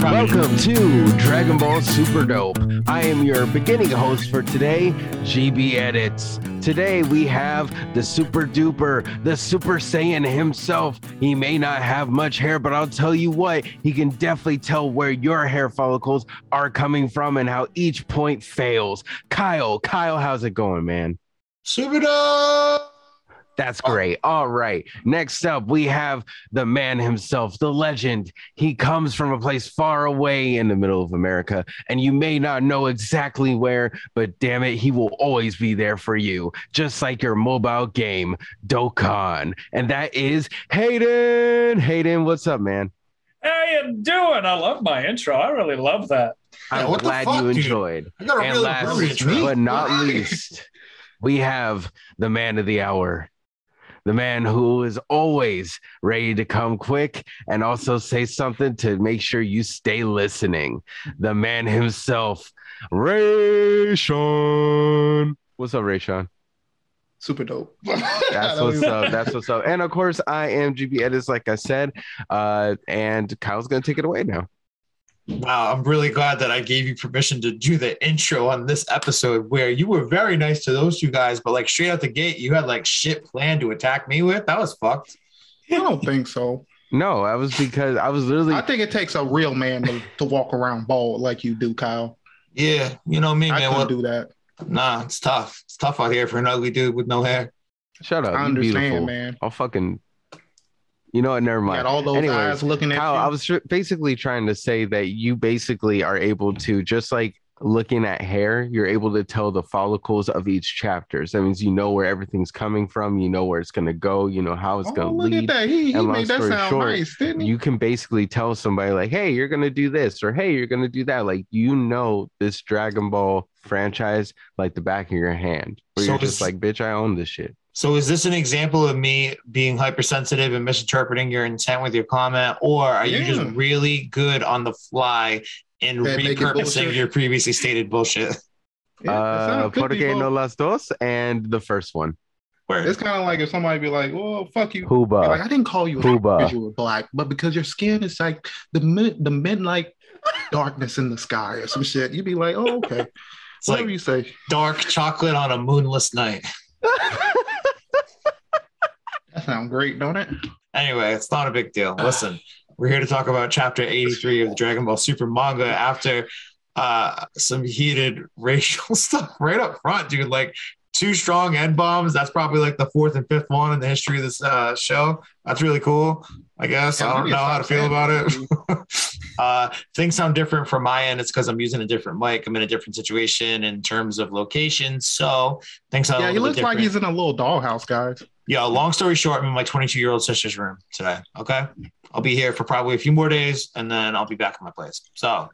Welcome to Dragon Ball Super Dope. I am your beginning host for today, GB Edits. Today we have the super duper, the Super Saiyan himself. He may not have much hair, but I'll tell you what, he can definitely tell where your hair follicles are coming from and how each point fails. Kyle, Kyle, how's it going, man? Super dope. That's oh. great. All right. Next up, we have the man himself, the legend. He comes from a place far away in the middle of America, and you may not know exactly where, but damn it, he will always be there for you, just like your mobile game, Dokkan. And that is Hayden. Hayden, what's up, man? How you doing? I love my intro. I really love that. I'm what the glad fuck, you dude? enjoyed. I got a And really last intro. but not least, we have the man of the hour, the man who is always ready to come quick and also say something to make sure you stay listening. The man himself, Raysean. What's up, Raysean? Super dope. That's what's up. That's what's up. And of course, I am GB Edits, like I said. Uh, and Kyle's gonna take it away now. Wow, I'm really glad that I gave you permission to do the intro on this episode where you were very nice to those two guys, but like straight out the gate, you had like shit planned to attack me with. That was fucked. I don't think so. No, I was because I was literally I think it takes a real man to, to walk around bald like you do, Kyle. Yeah, you know me, I man. couldn't Well, do that. nah, it's tough. It's tough out here for an ugly dude with no hair. shut up. I understand, beautiful. man. I'll fucking. You know what? Never mind. got all those Anyways, eyes looking at Kyle, you. I was basically trying to say that you basically are able to just like looking at hair, you're able to tell the follicles of each chapter. So that means you know where everything's coming from, you know where it's gonna go, you know how it's oh, gonna look lead. at that. He, he made that sound short, nice, didn't he? You can basically tell somebody like, "Hey, you're gonna do this," or "Hey, you're gonna do that." Like you know this Dragon Ball franchise like the back of your hand. Where So you're just like, "Bitch, I own this shit." So is this an example of me being hypersensitive and misinterpreting your intent with your comment, or are you just really good on the fly in At repurposing your previously stated bullshit? Yeah, that uh, sound- could be Porque no las dos and the first one, Word. It's kind of like if somebody be like, "Well, fuck you." Huba. Like I didn't call you Huba. because you were black, but because your skin is like the mid the midnight darkness in the sky or some shit. You'd be like, "Oh, okay." It's Whatever like you say. dark chocolate on a moonless night. That sounds great, don't it? Anyway, it's not a big deal. Listen, we're here to talk about chapter 83 of the Dragon Ball Super manga after uh some heated racial stuff right up front, dude. Like two strong end bombs. That's probably like the fourth and fifth one in the history of this uh show. That's really cool. I guess Yeah, I don't know how to feel about it. uh things sound different from my end. It's because I'm using a different mic. I'm in a different situation in terms of location. So things sound Yeah, he looks like he's in a little dollhouse, guys. Yo, long story short, I'm in my 22 year old sister's room today. Okay. I'll be here for probably a few more days and then I'll be back in my place. So,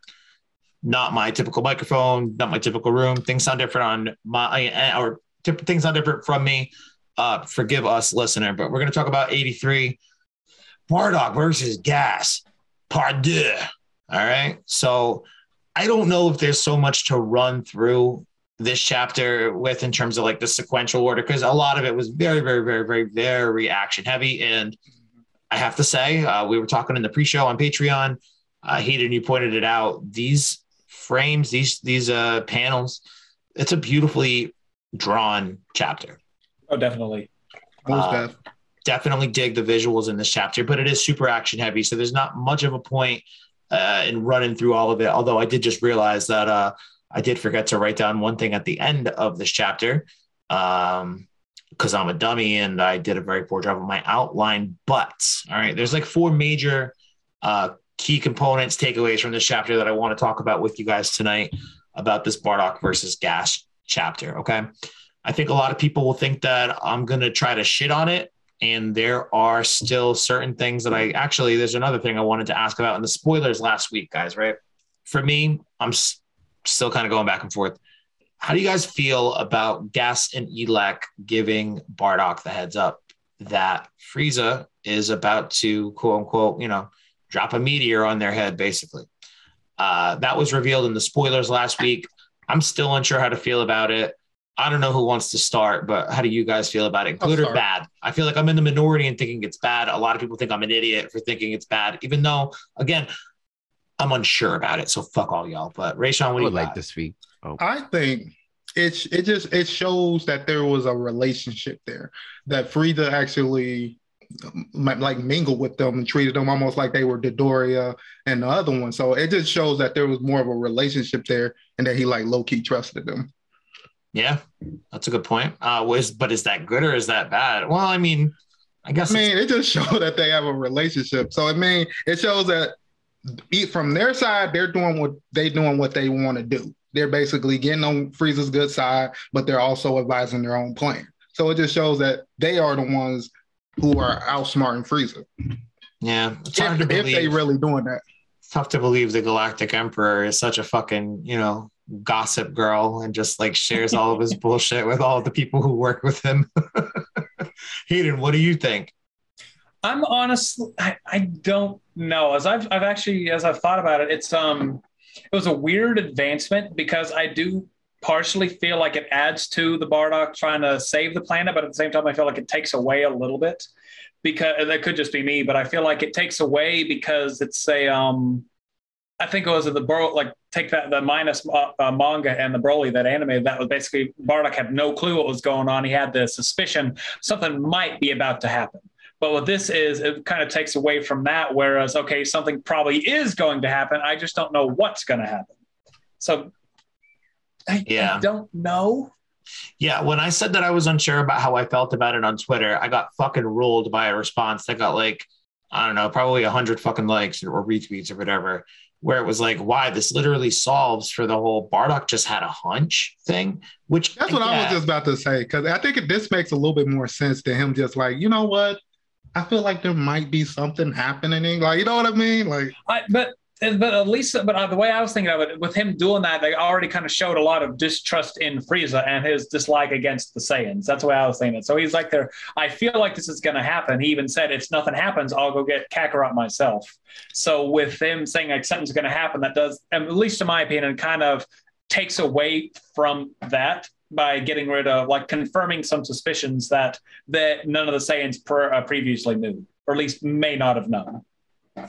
not my typical microphone, not my typical room. Things sound different on my, or things sound different from me. Uh, forgive us, listener, but we're going to talk about 83 Bardock versus Gas, part deux. All right. So, I don't know if there's so much to run through this chapter with in terms of like the sequential order because a lot of it was very very very very very action heavy and i have to say uh, we were talking in the pre-show on patreon uh, Hayden, you pointed it out these frames these these uh panels it's a beautifully drawn chapter Oh, definitely. Uh, definitely dig the visuals in this chapter, but it is super action heavy. So there's not much of a point uh, in running through all of it. Although I did just realize that uh, I did forget to write down one thing at the end of this chapter um, because I'm a dummy and I did a very poor job of my outline. But all right, there's like four major uh, key components, takeaways from this chapter that I want to talk about with you guys tonight about this Bardock versus Gas chapter. Okay. I think a lot of people will think that I'm going to try to shit on it. And there are still certain things that I actually, there's another thing I wanted to ask about in the spoilers last week, guys, right? For me, I'm still kind of going back and forth. How do you guys feel about Gas and Elec giving Bardock the heads up that Frieza is about to quote unquote, you know, drop a meteor on their head, basically? Uh, that was revealed in the spoilers last week. I'm still unsure how to feel about it. I don't know who wants to start, but how do you guys feel about it? Good or bad? I feel like I'm in the minority and thinking it's bad. A lot of people think I'm an idiot for thinking it's bad, even though, again, I'm unsure about it. So fuck all y'all. But Raysean, I what do you like got? to speak. Oh, I think it it just it shows that there was a relationship there that Frieza actually um, like mingled with them and treated them almost like they were Dodoria and the other one. So it just shows that there was more of a relationship there and that he like low key trusted them. Yeah, that's a good point. Uh, was but is that good or is that bad? Well, I mean, I guess I mean, it just showed that they have a relationship. So I mean, it shows that from their side, they're doing what they doing what they want to do. They're basically getting on Frieza's good side, but they're also advising their own plan. So it just shows that they are the ones who are outsmarting Frieza. yeah, it's hard If, to if they really doing that. it's tough to believe the Galactic Emperor is such a fucking, you know, gossip girl and just like shares all of his bullshit with all the people who work with him. Hayden, what do you think? I'm honestly, I, I don't know. As I've, I've actually, as I've thought about it, it's um, it was a weird advancement because I do partially feel like it adds to the Bardock trying to save the planet, but at the same time, I feel like it takes away a little bit because that could just be me, but I feel like it takes away because it's a um, I think it was the bro like take that the minus uh, uh, manga and the Broly that animated that was basically Bardock had no clue what was going on. He had the suspicion something might be about to happen. But what this is, it kind of takes away from that. Whereas, okay, something probably is going to happen. I just don't know what's going to happen. So, I, Yeah. I don't know. Yeah, when I said that I was unsure about how I felt about it on Twitter, I got fucking ruled by a response that got like, I don't know, probably a hundred fucking likes or retweets or whatever, where it was like, why this literally solves for the whole Bardock just had a hunch thing, which That's what I was just about to say. Cause I think this makes a little bit more sense to him just like, you know what? I feel like there might be something happening. Like, you know what I mean? Like, I, but but at least, but uh, the way I was thinking of it, with him doing that, they already kind of showed a lot of distrust in Frieza and his dislike against the Saiyans. That's the way I was thinking it. So he's like, there. I feel like this is going to happen. He even said, if nothing happens, I'll go get Kakarot myself. So with him saying like something's going to happen, that does, at least in my opinion, kind of takes away from that by getting rid of like confirming some suspicions that that none of the Saiyans per, uh, previously knew, or at least may not have known.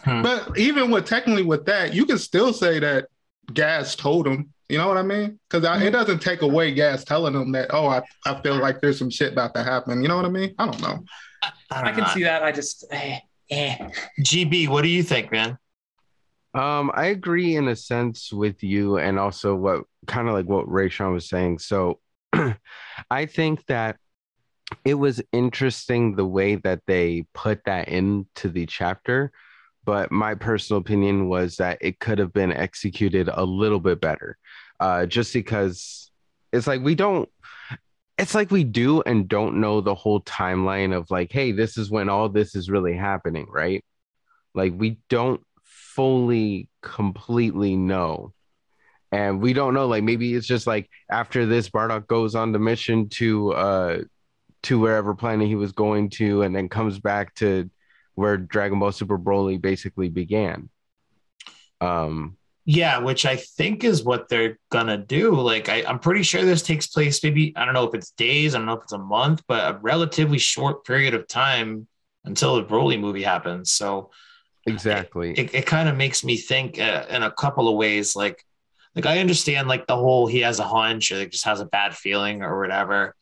but even with technically with that, you can still say that Gas told him. You know what I mean? Because it doesn't take away Gas telling him that, oh, I, I feel like there's some shit about to happen. You know what I mean? I don't know. I, don't I can know. see that. I just, eh, eh. GB, what do you think, man? Um, I agree in a sense with you, and also what kind of like what Raysean was saying. So, I think that it was interesting the way that they put that into the chapter, but my personal opinion was that it could have been executed a little bit better. Uh, just because it's like we don't. It's like we do and don't know the whole timeline of like, hey, this is when all this is really happening, right? Like we don't fully completely know and we don't know like maybe it's just like after this bardock goes on the mission to uh to wherever planet he was going to and then comes back to where dragon ball super broly basically began um Yeah, which I think is what they're gonna do. Like, I, I'm pretty sure this takes place maybe I don't know if it's days, I don't know if it's a month, but a relatively short period of time until the Broly movie happens. So exactly it, it kind of makes me think uh, in a couple of ways. Like, like I understand like the whole he has a hunch or like just has a bad feeling or whatever.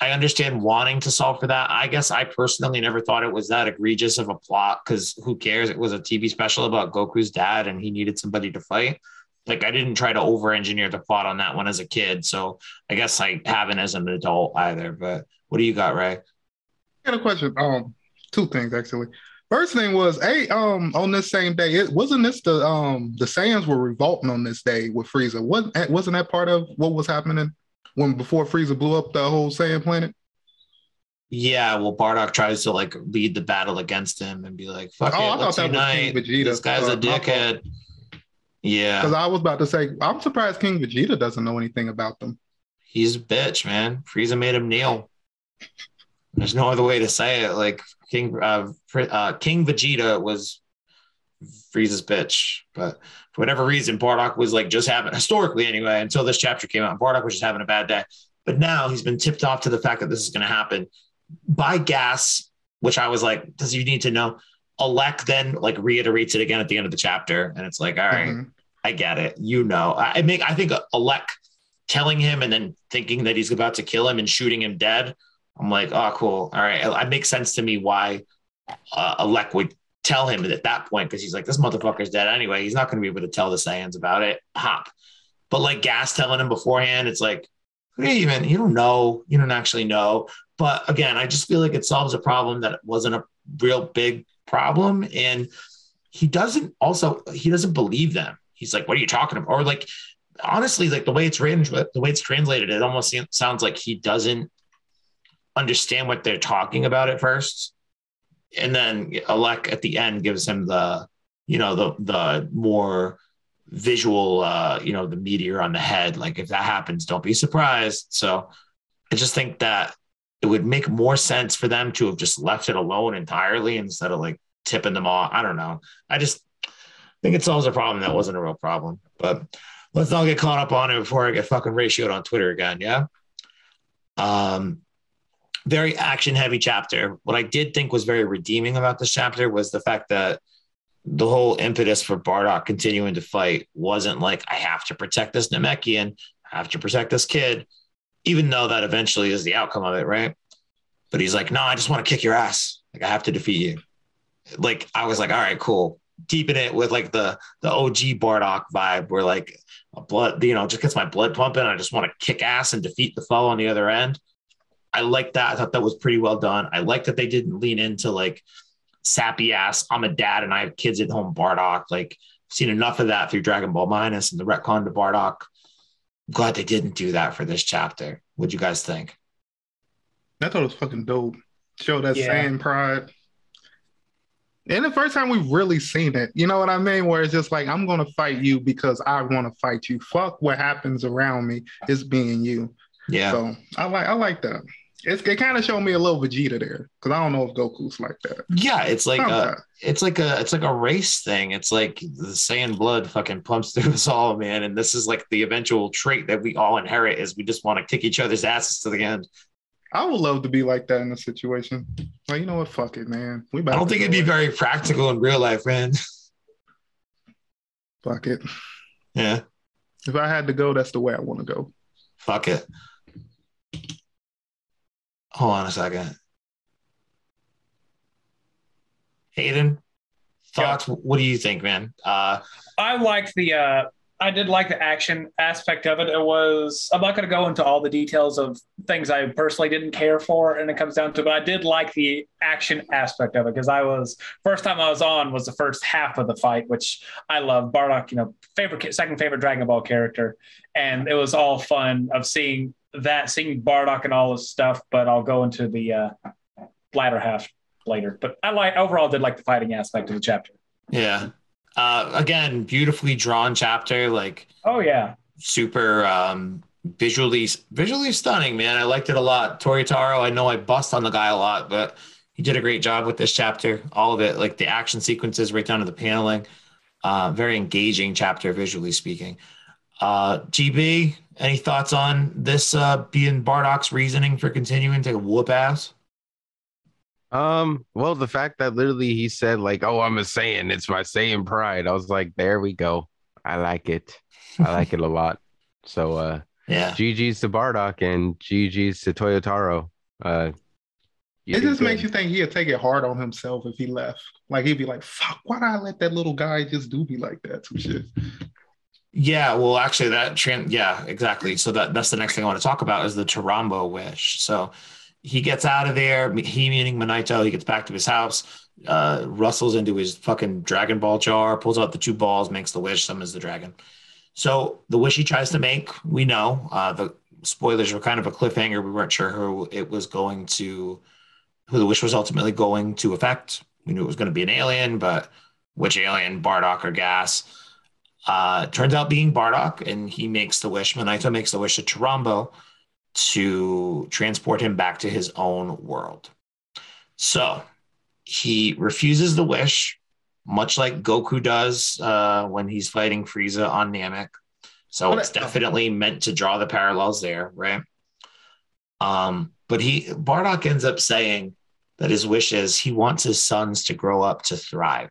I understand wanting to solve for that. I guess I personally never thought it was that egregious of a plot because who cares? It was a TV special about Goku's dad and he needed somebody to fight. Like I didn't try to over engineer the plot on that one as a kid. So I guess I haven't as an adult either. But what do you got, Ray? I got a question. Um, two things actually. First thing was, hey, um, on this same day, it wasn't this the um the Saiyans were revolting on this day with Frieza. Wasn't that- wasn't that part of what was happening when before Frieza blew up the whole Saiyan planet? Yeah, well, Bardock tries to like lead the battle against him and be like, "Fuck Oh, it, I thought let's that was King unite." Vegeta. This guy's Uh, a dickhead. Yeah, Because I was about to say, I'm surprised King Vegeta doesn't know anything about them. he's a bitch, man. Frieza made him kneel. There's no other way to say it. Like King uh, uh, King Vegeta was Frieza's bitch, but for whatever reason, Bardock was like just having historically anyway until this chapter came out. Bardock was just having a bad day. But now he's been tipped off to the fact that this is going to happen by gas, which I was like, does he need to know? Elec then like reiterates it again at the end of the chapter, and it's like, all right, Mhm. I get it. You know, I I make I think Elec telling him and then thinking that he's about to kill him and shooting him dead. I'm like, oh, cool. All right, it makes sense to me why uh, Elec would tell him at that point because he's like, this motherfucker's dead anyway. He's not going to be able to tell the Saiyans about it. Hop. But like Gas telling him beforehand, it's like, who do you even, you don't know. You don't actually know. But again, I just feel like it solves a problem that wasn't a real big problem. And he doesn't also, he doesn't believe them. He's like, what are you talking about? Or like, honestly, like the way it's written, the way it's translated, it almost sounds like he doesn't understand what they're talking about at first. And then Elec at the end gives him the, you know, the the more visual uh, you know, the meteor on the head. Like if that happens, don't be surprised. So I just think that it would make more sense for them to have just left it alone entirely instead of like tipping them off. I don't know. I just think it solves a problem that wasn't a real problem. But let's not get caught up on it before I get fucking ratioed on Twitter again. Yeah. Um, very action heavy chapter. What I did think was very redeeming about this chapter was the fact that the whole impetus for Bardock continuing to fight wasn't like, I have to protect this Namekian, I have to protect this kid, even though that eventually is the outcome of it, right? But he's like, no, I just want to kick your ass. Like, I have to defeat you. Like, I was like, all right, cool. Deepen it with like the the OG Bardock vibe, where like blood, you know, just gets my blood pumping. I just want to kick ass and defeat the foe on the other end. I like that. I thought that was pretty well done. I like that they didn't lean into like sappy ass. I'm a dad and I have kids at home. Bardock. Like seen enough of that through Dragon Ball Minus and the retcon to Bardock. I'm glad they didn't do that for this chapter. What'd you guys think? I thought it was fucking dope. Show that Yeah. Saiyan pride. And the first time we've really seen it, you know what I mean? Where it's just like, I'm gonna fight you because I want to fight you. Fuck what happens around me. It's being you. Yeah. So I like I like that. It's, it kind of showed me a little Vegeta there because I don't know if Goku's like that. yeah, it's like a, it's like a it's like a race thing. It's like the Saiyan blood fucking pumps through us all, man. And this is like the eventual trait that we all inherit is we just want to kick each other's asses to the end. I would love to be like that in a situation. Like, you know what? Fuck it, man. We I don't think it'd be very practical in real life, man. Fuck it. Yeah. If I had to go, that's the way I want to go. Fuck it. Hold on a second. Hayden, thoughts? What do you think, man? Uh, I liked the uh I did like the action aspect of it. It was I'm not going to go into all the details of things I personally didn't care for and it comes down to but I did like the action aspect of it because I was first time I was on was the first half of the fight which I love Bardock, you know, favorite second favorite Dragon Ball character and it was all fun of seeing that seeing Bardock and all this stuff, but I'll go into the uh latter half later. But I like overall did like the fighting aspect of the chapter. yeah. Uh, again, beautifully drawn chapter, like Oh yeah. super um, visually visually stunning, man. I liked it a lot. Toyotaro, I know I bust on the guy a lot, but he did a great job with this chapter. All of it, like the action sequences, right down to the paneling. Uh, very engaging chapter, visually speaking. Uh, GB, any thoughts on this uh, being Bardock's reasoning for continuing to whoop ass? Um, well, the fact that literally he said, like, oh, I'm a Saiyan, it's my Saiyan pride. I was like, there we go. I like it. I like it a lot. So uh Yeah. GG's to Bardock and GG's to Toyotaro. Uh it did just makes you think he'd take it hard on himself if he left. Like he'd be like, "Fuck, why did I let that little guy just do me like that?" Some shit. Yeah, well, actually, that tran- yeah, exactly. So that that's the next thing I want to talk about is the Tarambo wish. So he gets out of there. He meaning Manito. He gets back to his house. Uh, rustles into his fucking Dragon Ball jar, pulls out the two balls, makes the wish, summons the dragon. So the wish he tries to make, we know. Uh, the spoilers were kind of a cliffhanger. We weren't sure who it was going to, who the wish was ultimately going to affect. We knew it was going to be an alien, but which alien, Bardock or Gas? Uh, turns out being Bardock, and he makes the wish. Manito makes the wish to Tarambo to transport him back to his own world. So he refuses the wish, much like Goku does uh, when he's fighting Frieza on Namek. So it's that- definitely meant to draw the parallels there, right? Um, but he Bardock ends up saying that his wish is he wants his sons to grow up to thrive.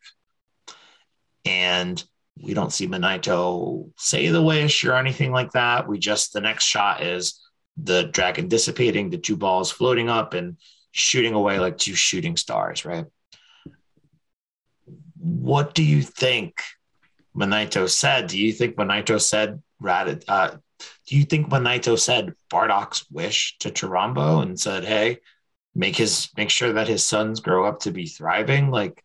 And we don't see Monaito say the wish or anything like that. We just the next shot is the dragon dissipating, the two balls floating up and shooting away like two shooting stars, right? What do you think Monaito said? Do you think Monaito said Radit? Uh, do you think Monaito said Bardock's wish to Chirambo and said, "Hey, make his make sure that his sons grow up to be thriving"? Like,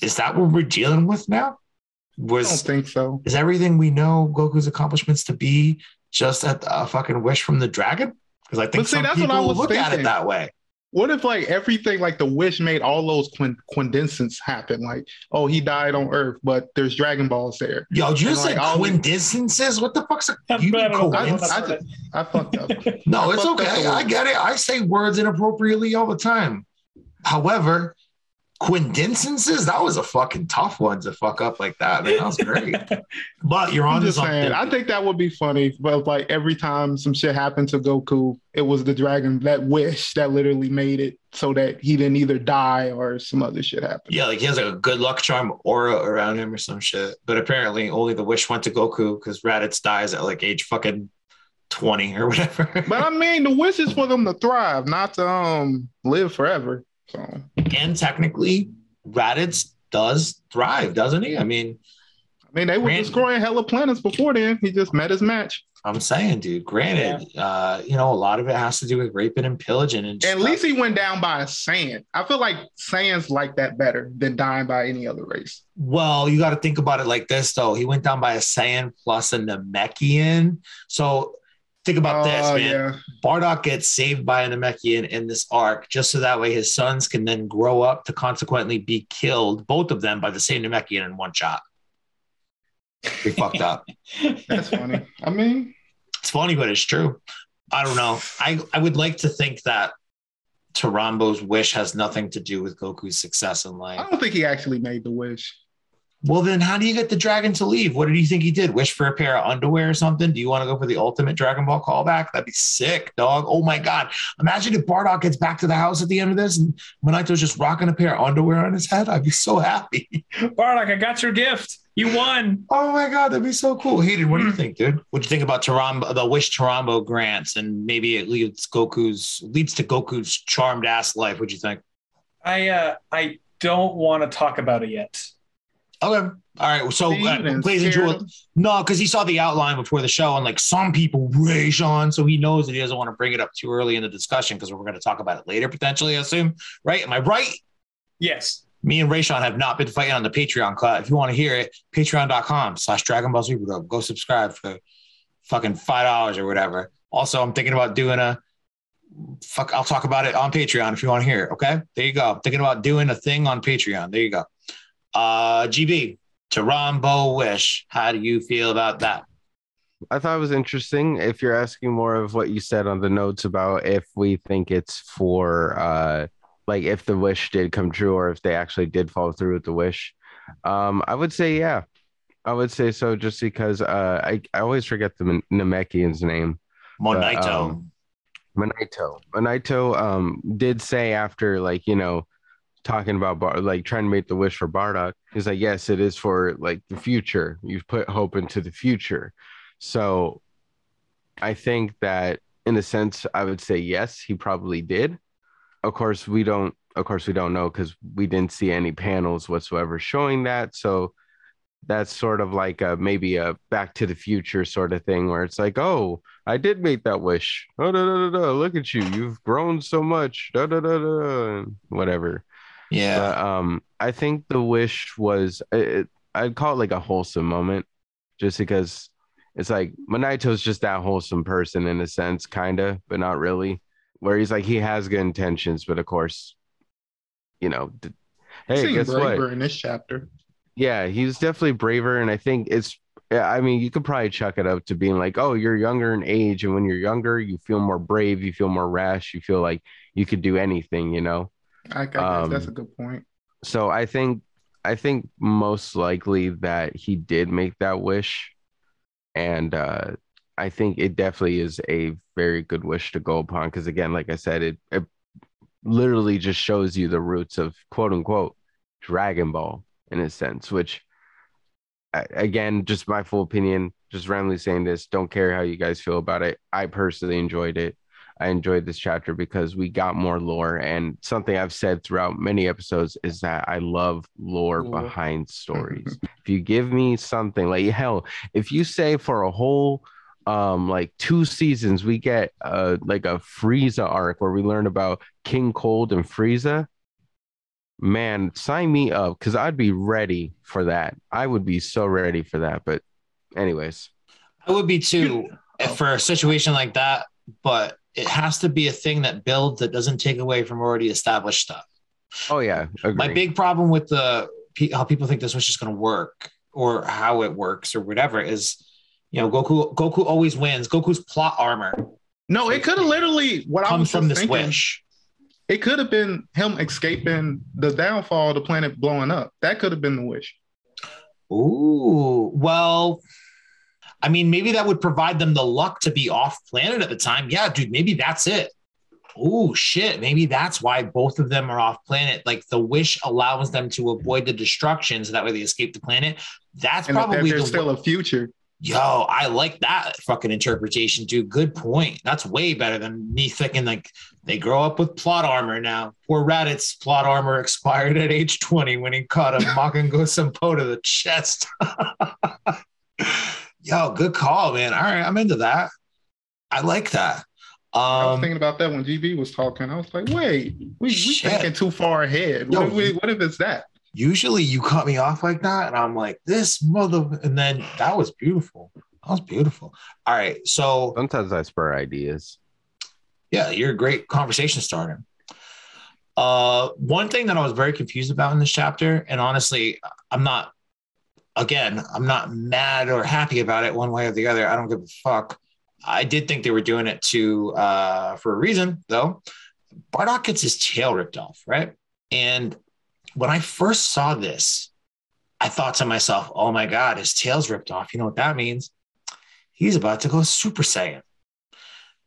is that what we're dealing with now? Was I don't think so. is everything we know Goku's accomplishments to be just at a fucking wish from the dragon? Because I think see, some that's what people I was look at it that way. What if like everything like the wish made all those quin- quintessence happen? Like, oh, he died on Earth, but there's Dragon Balls there. Yo, you And, just like, said all- quintessences. What the fuck's a I'm you mean bad at I, I, just, I fucked up. No, I it's fucked up okay. I word. get it. I say words inappropriately all the time. However, quintessences, that was a fucking tough one to fuck up like that. Man, that was great. But you're on I'm just saying. I think that would be funny. But like every time some shit happened to Goku, it was the dragon that wish that literally made it so that he didn't either die or some other shit happen. yeah, like he has like a good luck charm aura around him or some shit. But apparently, only the wish went to Goku because Raditz dies at like age fucking 20 or whatever. But I mean, the wish is for them to thrive, not to um live forever. So and technically, Raditz does thrive, doesn't he? I mean, I mean, they were Granted. destroying hella planets before then. He just met his match. I'm saying, dude, granted, uh, you know, a lot of it has to do with raping and pillaging and At stuff. least he went down by a Saiyan. I feel like Saiyans like that better than dying by any other race. Well, you got to think about it like this, though. He went down by a Saiyan plus a Namekian. So think about oh, this, Oh, man. yeah. Bardock gets saved by a Namekian in this arc, just so that way his sons can then grow up to consequently be killed, both of them by the same Namekian in one shot. We fucked up. That's funny. I mean, It's funny, but it's true. I don't know. I, I would like to think that Tarambo's wish has nothing to do with Goku's success in life. I don't think he actually made the wish. Well, then how do you get the dragon to leave? What did you think he did? Wish for a pair of underwear or something? Do you want to go for the ultimate Dragon Ball callback? That'd be sick, dog. Oh my God. Imagine if Bardock gets back to the house at the end of this and Monaito's just rocking a pair of underwear on his head. I'd be so happy. Bardock, I got your gift. You won. Oh my God, that'd be so cool. Hayden, what do you think, dude? What do you think about Tarambo, the Wish Tarambo grants and maybe it leads Goku's leads to Goku's charmed ass life? What'd you think? I uh I don't want to talk about it yet. Okay. All right. So, uh, then plays into scared him. No, because he saw the outline before the show, and like some people rage on, so he knows that he doesn't want to bring it up too early in the discussion because we're going to talk about it later potentially. I assume, right? Am I right? Yes. Me and Raysean have not been fighting on the Patreon cut. If you want to hear it, patreon.com slash Dragon Ball Super Go subscribe for fucking five dollars or whatever. Also, I'm thinking about doing a fuck. I'll talk about it on Patreon if you want to hear it. Okay, there you go. I'm thinking about doing a thing on Patreon. There you go. Uh, GB Tarambo Wish. How do you feel about that? I thought it was interesting. If you're asking more of what you said on the notes about if we think it's for uh like if the wish did come true or if they actually did follow through with the wish. Um I would say yeah. I would say so just because uh I, I always forget the Namekian's name. Monaito. um, Monito. Manito um did say after like, you know, talking about Bar- like trying to make the wish for Bardock. He's like, yes, it is for like the future. You've put hope into the future. So I think that in a sense, I would say yes, he probably did. Of course, we don't. Of course, we don't know because we didn't see any panels whatsoever showing that. So that's sort of like a maybe a Back to the Future sort of thing, where it's like, oh, I did make that wish. Oh, da, da, da, da. look at you, you've grown so much. Da, da, da, da, whatever. Yeah. But um, I think the wish was it, I'd call it like a wholesome moment, just because it's like Monaito's just that wholesome person in a sense, kind of, but not really. Where he's like he has good intentions, but of course, you know, d- hey, seemed guess what? in this chapter. Yeah, he's definitely braver, and I think it's. yeah, I mean, you could probably chuck it up to being like, oh, you're younger in age, and when you're younger, you feel more brave, you feel more rash, you feel like you could do anything, you know. I, guess Um, that's a good point. so I think I think most likely that he did make that wish, and uh, I think it definitely is a very good wish to go upon because again, like I said, it, it literally just shows you the roots of quote unquote Dragon Ball in a sense, which again, just my full opinion, just randomly saying this, don't care how you guys feel about it. I personally enjoyed it. I enjoyed this chapter because we got more lore. And something I've said throughout many episodes is that I love lore, lore. behind stories. if you give me something like hell, if you say for a whole um like two seasons we get uh like a Frieza arc where we learn about King Cold and Frieza man sign me up because I'd be ready for that I would be so ready for that but anyways I would be too for a situation like that but it has to be a thing that builds that doesn't take away from already established stuff. Oh yeah, agree. my big problem with the how people think this was just going to work or how it works or whatever is, you know, Goku Goku always wins. Goku's plot armor. No, it could have literally what I was from this thinking, wish. It could have been him escaping the downfall of the planet blowing up. That could have been the wish. Ooh, well, I mean, maybe that would provide them the luck to be off planet at the time. Yeah, dude, maybe that's it. Oh shit, maybe that's why both of them are off planet. Like the wish allows them to avoid the destruction so that way they escape the planet. That's and probably there's the still a future. Yo, I like that fucking interpretation, dude. Good point. That's way better than me thinking like they grow up with plot armor now. Poor Raditz plot armor expired at age 20 when he caught a Makengo Senpo to the chest. Yo, good call, man. All right, I'm into that. I like that. Um, I was um, thinking about that when GB was talking. I was like, wait, we we thinking too far ahead. Yo, what, if, what if it's that? Usually you cut me off like that, and I'm like, this mother, and then that was beautiful. That was beautiful. All right, so sometimes I spur ideas. Yeah, you're a great conversation starter. Uh, one thing that I was very confused about in this chapter, and honestly, I'm not again, I'm not mad or happy about it one way or the other. I don't give a fuck. I did think they were doing it to uh, for a reason, though. Bardock gets his tail ripped off, right? And when I first saw this, I thought to myself, "Oh my god, his tail's ripped off." You know what that means? He's about to go Super Saiyan.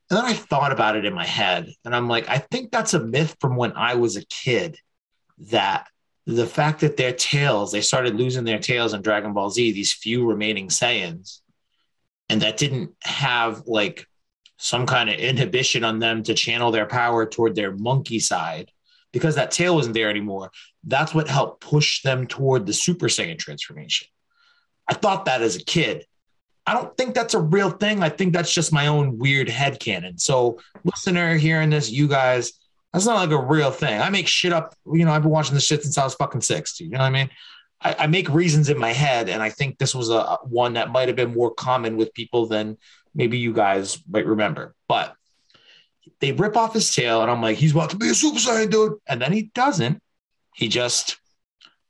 And then I thought about it in my head, and I'm like, I think that's a myth from when I was a kid that the fact that their tails, they started losing their tails in Dragon Ball Z, these few remaining Saiyans, and that didn't have like some kind of inhibition on them to channel their power toward their monkey side because that tail wasn't there anymore. That's what helped push them toward the Super Saiyan transformation. I thought that as a kid. I don't think that's a real thing. I think that's just my own weird head canon. So, listener hearing this, you guys, that's not like a real thing. I make shit up. You know, I've been watching this shit since I was fucking six. You know what I mean? I, I make reasons in my head, and I think this was a one that might have been more common with people than maybe you guys might remember. But they rip off his tail, and I'm like, he's about to be a Super Saiyan, dude. And then he doesn't. He just,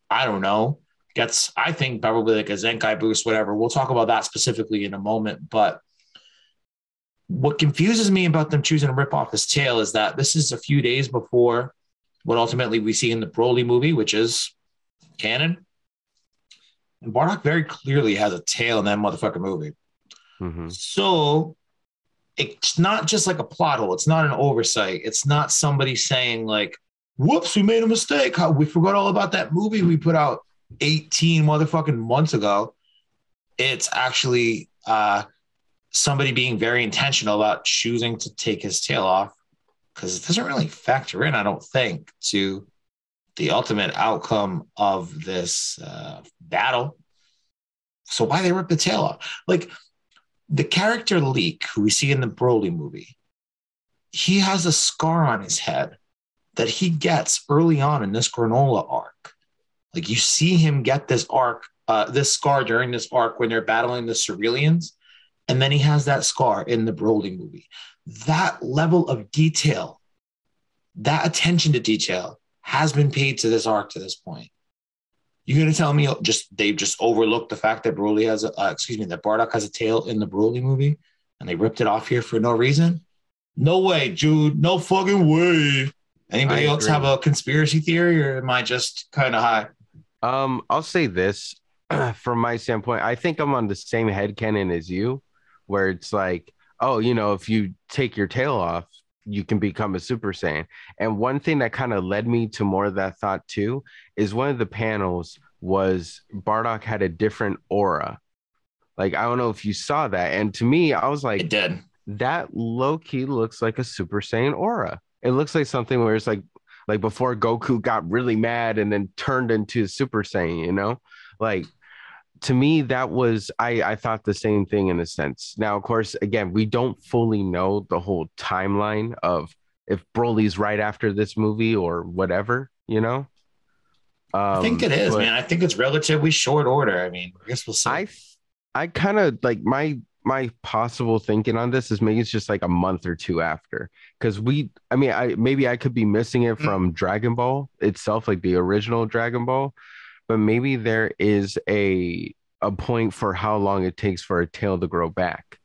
I don't know, gets, I think, probably like a Zenkai boost, whatever. We'll talk about that specifically in a moment. But what confuses me about them choosing to rip off his tail is that this is a few days before what ultimately we see in the Broly movie, which is canon. And Bardock very clearly has a tail in that motherfucking movie. Mm-hmm. So it's not just like a plot hole. It's not an oversight. It's not somebody saying like, "Whoops, we made a mistake. We forgot all about that movie we put out 18 motherfucking months ago." It's actually uh, somebody being very intentional about choosing to take his tail off because it doesn't really factor in, I don't think, to the ultimate outcome of this uh, battle. So why they rip the tail off? Like the character Leek, who we see in the Broly movie, he has a scar on his head that he gets early on in this Granolah arc. Like you see him get this arc, uh, this scar during this arc when they're battling the Cerealians and then he has that scar in the Broly movie. That level of detail, that attention to detail has been paid to this arc to this point. You're gonna tell me just they've just overlooked the fact that Broly has a uh, excuse me that Bardock has a tail in the Broly movie and they ripped it off here for no reason? No way, Jude. No fucking way. Anybody else have a conspiracy theory, or am I just kind of high? Um, I'll say this from my standpoint. I think I'm on the same head canon as you where it's like, oh, you know, if you take your tail off, you can become a Super Saiyan. And one thing that kind of led me to more of that thought too is one of the panels was Bardock had a different aura. Like I don't know if you saw that, and to me, I was like, It did. that low key looks like a Super Saiyan aura. It looks like something where it's like like before Goku got really mad and then turned into Super Saiyan, you know? Like to me, that was I I thought the same thing in a sense. Now, of course, again, we don't fully know the whole timeline of if Broly's right after this movie or whatever, you know. Um, I think it is, man. I think it's relatively short order. I mean, I guess we'll see. I I kind of like my my possible thinking on this is maybe it's just like a month or two after because we I mean I maybe I could be missing it Mm. from Dragon Ball itself like the original Dragon Ball but maybe there is a a point for how long it takes for a tail to grow back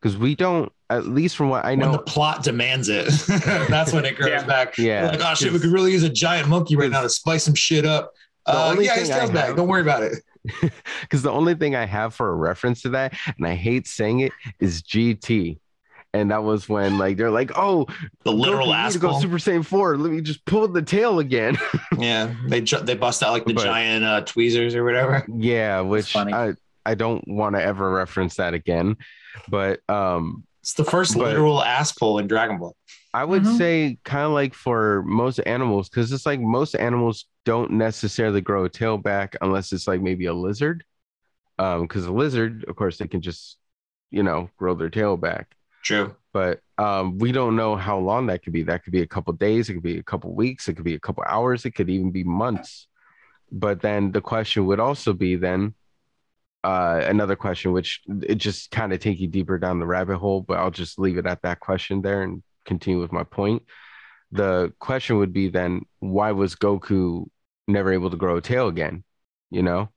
because we don't at least from what I when the know plot demands it, that's when it grows Yeah. back. Yeah, Like, oh shit, we could really use a giant monkey right now to spice some shit up. Uh, yeah, thing he I stays back. Don't worry about it. because the only thing I have for a reference to that, and I hate saying it, is GT. And that was when like they're like, oh, The literal Goku, you need ass to go. Super Saiyan 4. Let me just pull the tail again. Yeah, they ju- they bust out like the But- giant uh, tweezers or whatever. yeah, which funny. I I don't want to ever reference that again. But um It's the first But- literal ass pull in Dragon Ball. I would Mhm. say kind of like for most animals, because it's like most animals don't necessarily grow a tail back unless it's like maybe a lizard. Um, because a lizard, of course, they can just, you know, grow their tail back. True. but um, we don't know how long that could be. That could be a couple days, it could be a couple weeks, it could be a couple hours, it could even be months. But then the question would also be then uh, another question, which it just kind of take you deeper down the rabbit hole. But I'll just leave it at that question there and continue with my point. The question would be then, why was Goku never able to grow a tail again? You know,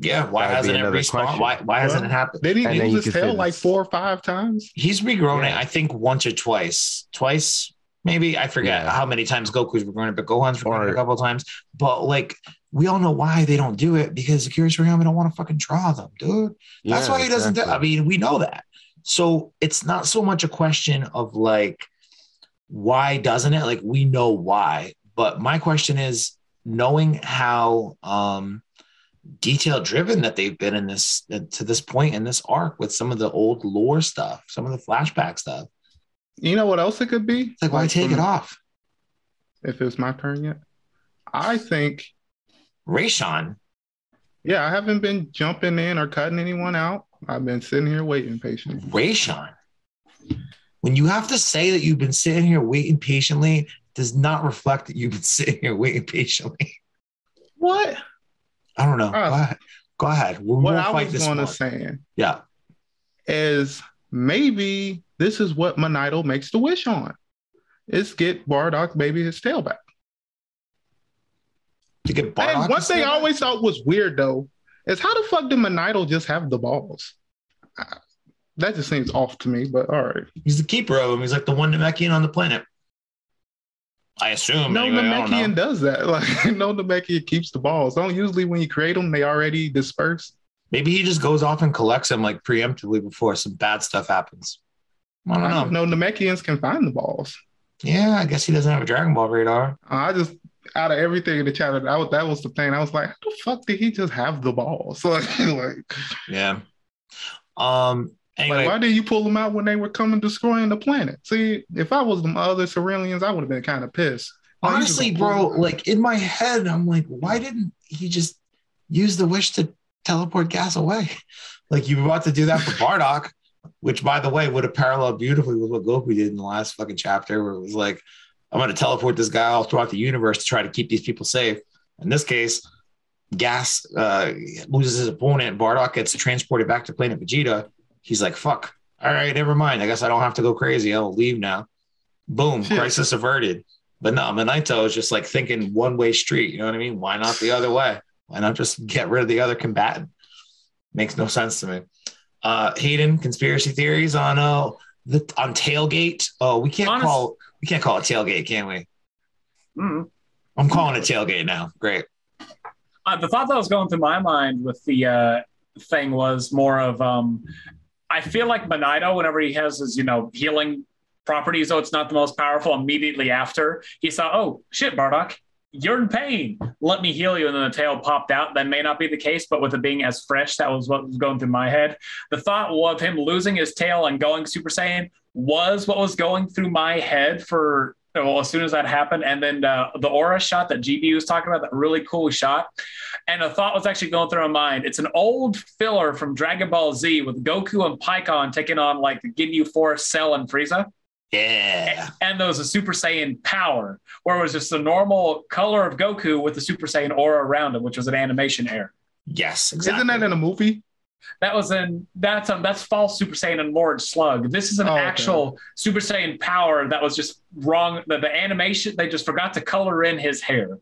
Yeah. Why That'd hasn't it another respawned? question. Why why hasn't it happened? They didn't And use his tail like four or five times? He's regrown it. I think once or twice. Twice, maybe. I forget Yeah. how many times Goku's regrown it, but Gohan's regrown it a couple of times. But like, we all know why they don't do it because Akira Toriyama don't want to fucking draw them, dude. That's Yeah, why he doesn't do. I mean, we know that. So it's not so much a question of like, why doesn't it? Like we know why, but my question is knowing how um detail driven that they've been in this uh, to this point in this arc with some of the old lore stuff, some of the flashback stuff. You know what else it could be? It's like, why take it mm-hmm. off? If it's my turn yet, I think. Raysean, Yeah, I haven't been jumping in or cutting anyone out. I've been sitting here waiting patiently. Raysean. When you have to say that you've been sitting here waiting patiently, does not reflect that you've been sitting here waiting patiently. What? I don't know. Uh, Go ahead. Go ahead. We'll, What I was going to one. say Yeah. is maybe this is what Monito makes the wish on. Is get Bardock maybe his tail back. To get And Bardock one to thing I always thought was weird though is how the fuck did Monito just have the balls? That just seems off to me, but all right. He's the keeper of him. He's like the one Namekian on the planet. I assume. No anyway. Namekian does that. Like no Namekian keeps the balls. Don't usually when you create them, they already disperse. Maybe he just goes off and collects them like preemptively before some bad stuff happens. I don't I know. don't know Namekians can find the balls. Yeah, I guess he doesn't have a Dragon Ball radar. I just out of everything in the chat, that was, that was the thing. I was like, how the fuck did he just have the balls? Like, Yeah. Um. Anyway, like, why did you pull them out when they were coming destroying the planet? See, if I was the other Cerealians, I would have been kind of pissed. Why honestly, bro, like in my head, I'm like, why didn't he just use the wish to teleport gas away? Like you were about to do that for Bardock, which by the way would have paralleled beautifully with what Goku did in the last fucking chapter, where it was like, I'm gonna teleport this guy all throughout the universe to try to keep these people safe. In this case, Gas uh, loses his opponent. Bardock gets transported back to planet Vegeta. He's like, fuck. All right, never mind. I guess I don't have to go crazy. I'll leave now. Boom, crisis averted. But no, Manito is just like thinking one way street. You know what I mean? Why not the other way? Why not just get rid of the other combatant? Makes no sense to me. Uh, Hayden, conspiracy theories on uh the on tailgate. Oh, we can't Honest- call we can't call it tailgate, can we? Mm. I'm calling it tailgate now. Great. Uh, the thought that was going through my mind with the uh, thing was more of um, I feel like Monaito, whenever he has his, you know, healing properties, though it's not the most powerful, immediately after he saw, oh shit, Bardock, you're in pain. Let me heal you. And then the tail popped out. That may not be the case, but with it being as fresh, that was what was going through my head. The thought of him losing his tail and going Super Saiyan was what was going through my head for well, as soon as that happened. And then uh, the aura shot that GB was talking about, that really cool shot. And a thought was actually going through my mind. It's an old filler from Dragon Ball Z with Goku and Pikkon taking on like the Ginyu Force, Cell, and Frieza. Yeah. And there was a Super Saiyan power, where it was just the normal color of Goku with the Super Saiyan aura around him, which was an animation error. Yes, exactly. Isn't that in a movie? That was in that's um that's false Super Saiyan and Lord Slug. This is an Oh, okay. actual Super Saiyan power that was just wrong. The, the animation they just forgot to color in his hair,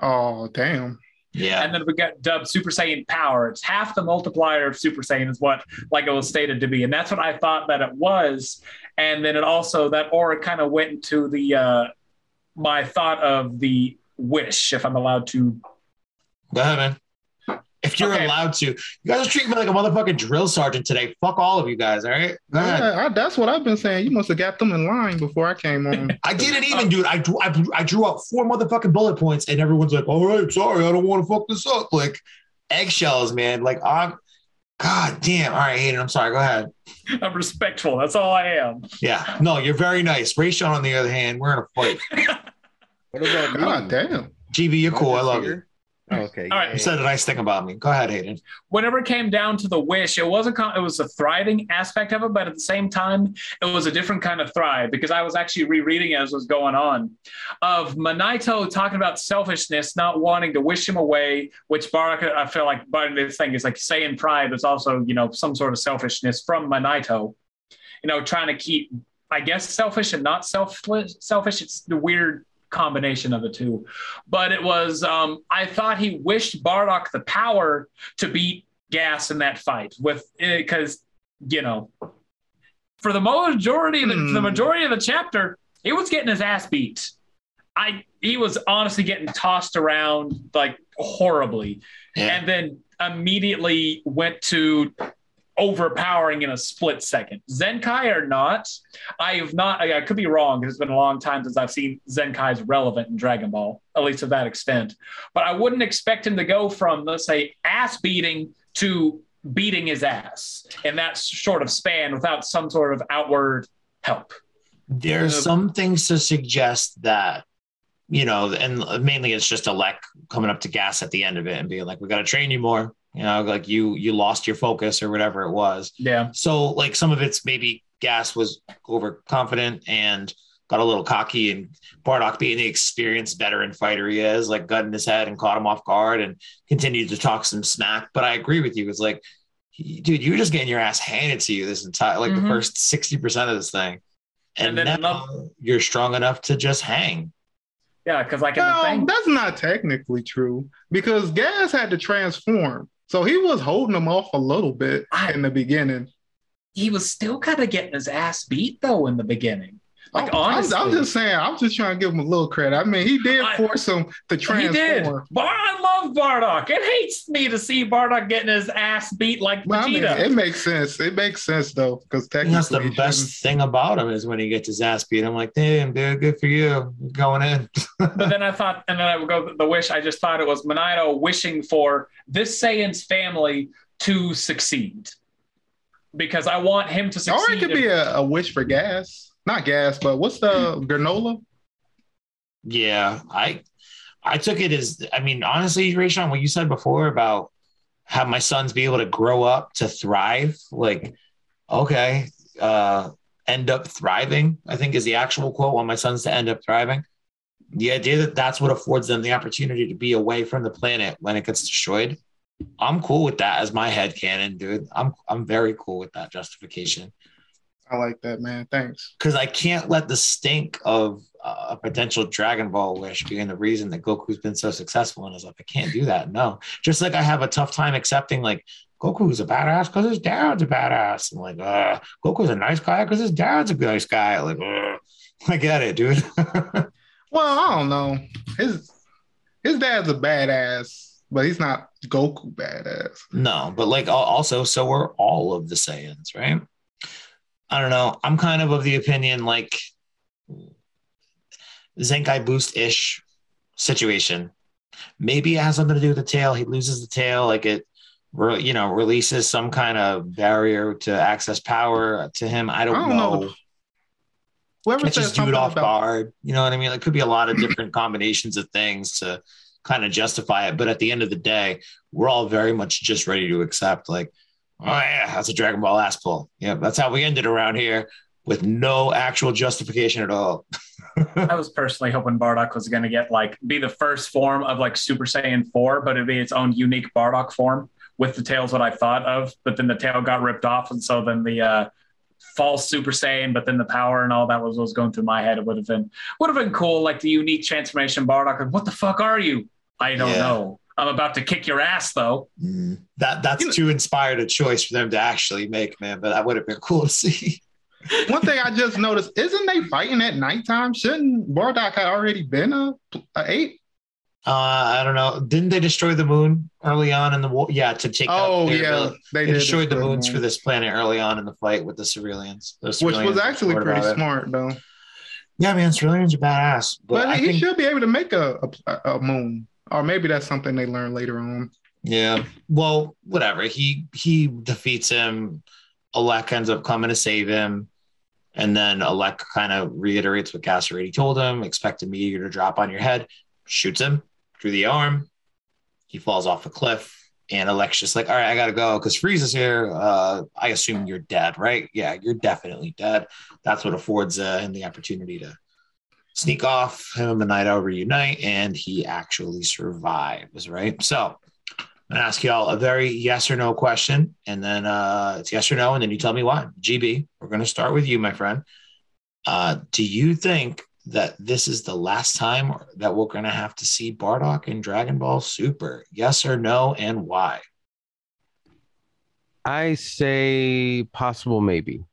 Oh, damn. yeah. and then we got dubbed Super Saiyan power. It's half the multiplier of Super Saiyan is what like it was stated to be, and that's what I thought that it was. And then it also that aura kind of went into the uh my thought of the wish, if I'm allowed to. Go ahead, man. If you're Okay. allowed to, you guys are treating me like a motherfucking drill sergeant today. Fuck all of you guys. All right. Yeah, I, that's what I've been saying. You must have got them in line before I came on. I didn't even, dude. I drew, I, I drew out four motherfucking bullet points, and everyone's like, "All right, sorry, I don't want to fuck this up." Like eggshells, man. Like I'm, god damn. All right, Hayden, I'm sorry. Go ahead. I'm respectful. That's all I am. Yeah, no, you're very nice. Raysean, on the other hand, we're in a fight. What about me? God damn. GB, you're cool. I just love you. Oh, okay. All right, yeah, You said a nice thing about me. Go ahead, Hayden. whenever it came down to the wish, it wasn't it was a thriving aspect of it, but at the same time, it was a different kind of thrive because I was actually rereading as was going on of Monaito talking about selfishness, not wanting to wish him away, which Baraka, I feel like but this thing is like saying pride is also, you know, some sort of selfishness from Monaito, you know, trying to keep, I guess, selfish and not selfless, selfish. It's the weird combination of the two but it was um, I thought he wished Bardock the power to beat Gas in that fight with because you know for the majority of the, Hmm. the majority of the chapter he was getting his ass beat. I he was honestly getting tossed around like horribly, Yeah. and then immediately went to overpowering in a split second. Zenkai or not, I have not. I, I could be wrong it's been a long time since I've seen Zenkai's relevant in Dragon Ball, at least to that extent. But I wouldn't expect him to go from let's say ass beating to beating his ass in that sort of span without some sort of outward help. There's Uh, some things to suggest that, you know, and mainly it's just Elec coming up to gas at the end of it and being like, "We got to train you more." You know, like you you lost your focus or whatever it was. Yeah, So like some of it's maybe Gas was overconfident and got a little cocky, and Bardock being the experienced veteran fighter he is, like got in his head and caught him off guard and continued to talk some smack. But I agree with you. It's like, dude, you were just getting your ass handed to you this entire like Mhm. the first sixty percent of this thing, and, And then now you're strong enough to just hang. yeah, because like No, thing, that's not technically true because Gas had to transform. So he was holding him off a little bit I- in the beginning. he was still kind of getting his ass beat though in the beginning. Like Oh, I'm, honestly, I'm just saying, I'm just trying to give him a little credit. I mean, he did I- force him to transform. he did. Bar- I love Bardock. It hates me to see Bardock getting his ass beat like But I mean, Vegeta. it makes sense. It makes sense though, because technically, that's the best thing about him is when he gets his ass beat. I'm like, damn, dude, good for you, going in. but then I thought, and then I would go the wish. I just thought it was Monaito wishing for this Saiyan's family to succeed because I want him to succeed. Or it could be a, a wish for gas, not gas, but what's the Granolah? Yeah, I I took it as I mean, honestly, Raysean, what you said before about have my sons be able to grow up to thrive, like, okay, uh, end up thriving, I think is the actual quote. Want my sons to end up thriving. The idea that that's what affords them the opportunity to be away from the planet when it gets destroyed. I'm cool with that as my head canon, dude. I'm I'm very cool with that justification I like that, man. Thanks. because I can't let the stink of uh, a potential Dragon Ball wish being the reason that Goku's been so successful in his life. I can't do that. No, just like I have a tough time accepting like Goku's a badass because his dad's a badass. I'm like, uh, Goku's a nice guy because his dad's a nice guy. Like, uh, I get it, dude. Well, I don't know. His his dad's a badass but he's not Goku badass. No, but like also, so are all of the Saiyans, right? I don't know. I'm kind of of the opinion like Zenkai boost ish situation. Maybe it has something to do with the tail. He loses the tail, like it, re- you know, releases some kind of barrier to access power to him. I don't, I don't know. know. Whoever Catches dude off about guard. You know what I mean? It could be a lot of different combinations of things to kind of justify it. But at the end of the day, we're all very much just ready to accept, like, oh yeah, that's a Dragon Ball ass pull. Yeah, that's how we ended around here with no actual justification at all. I was personally hoping Bardock was going to get like be the first form of like Super Saiyan 4, but it'd be its own unique Bardock form with the tails what I thought of. But then the tail got ripped off, and so then the uh, false Super Saiyan, but then the power and all that was, was going through my head. It would have been would have been cool, like the unique transformation Bardock. Like, what the fuck are you? I don't Yeah. know. I'm about to kick your ass though. Mm, that that's You know- too inspired a choice for them to actually make, man. But that would have been cool to see. One thing I just noticed: isn't they fighting at nighttime? Shouldn't Bardock have already been a, a ape? Uh, I don't know. Didn't they destroy the moon early on in the war? Yeah, to take. out Oh their yeah, ability. they, They did destroyed the destroy moons for this planet early on in the fight with the civilians. Which was actually pretty about it. smart though. Yeah, man, civilians are badass. But, But he think, should be able to make a, a a moon, or maybe that's something they learn later on. yeah. Well, whatever. He he defeats him. Elec ends up coming to save him. And then Elec kind of reiterates what Gasserati told him, expect a meteor to drop on your head, shoots him through the arm. He falls off a cliff. And Elec's just like, all right, I gotta go because Frieza's here. Uh, I assume you're dead, right? Yeah, you're definitely dead. That's what affords uh, him the opportunity to sneak off. Him and Naito reunite, and he actually survives, right? So I'm gonna ask y'all a very yes or no question, and then uh, it's yes or no, and then you tell me why. GB, we're gonna start with you, my friend. Uh, do you think that this is the last time that we're gonna have to see Bardock in Dragon Ball Super? Yes or no, and why? I say possible, maybe.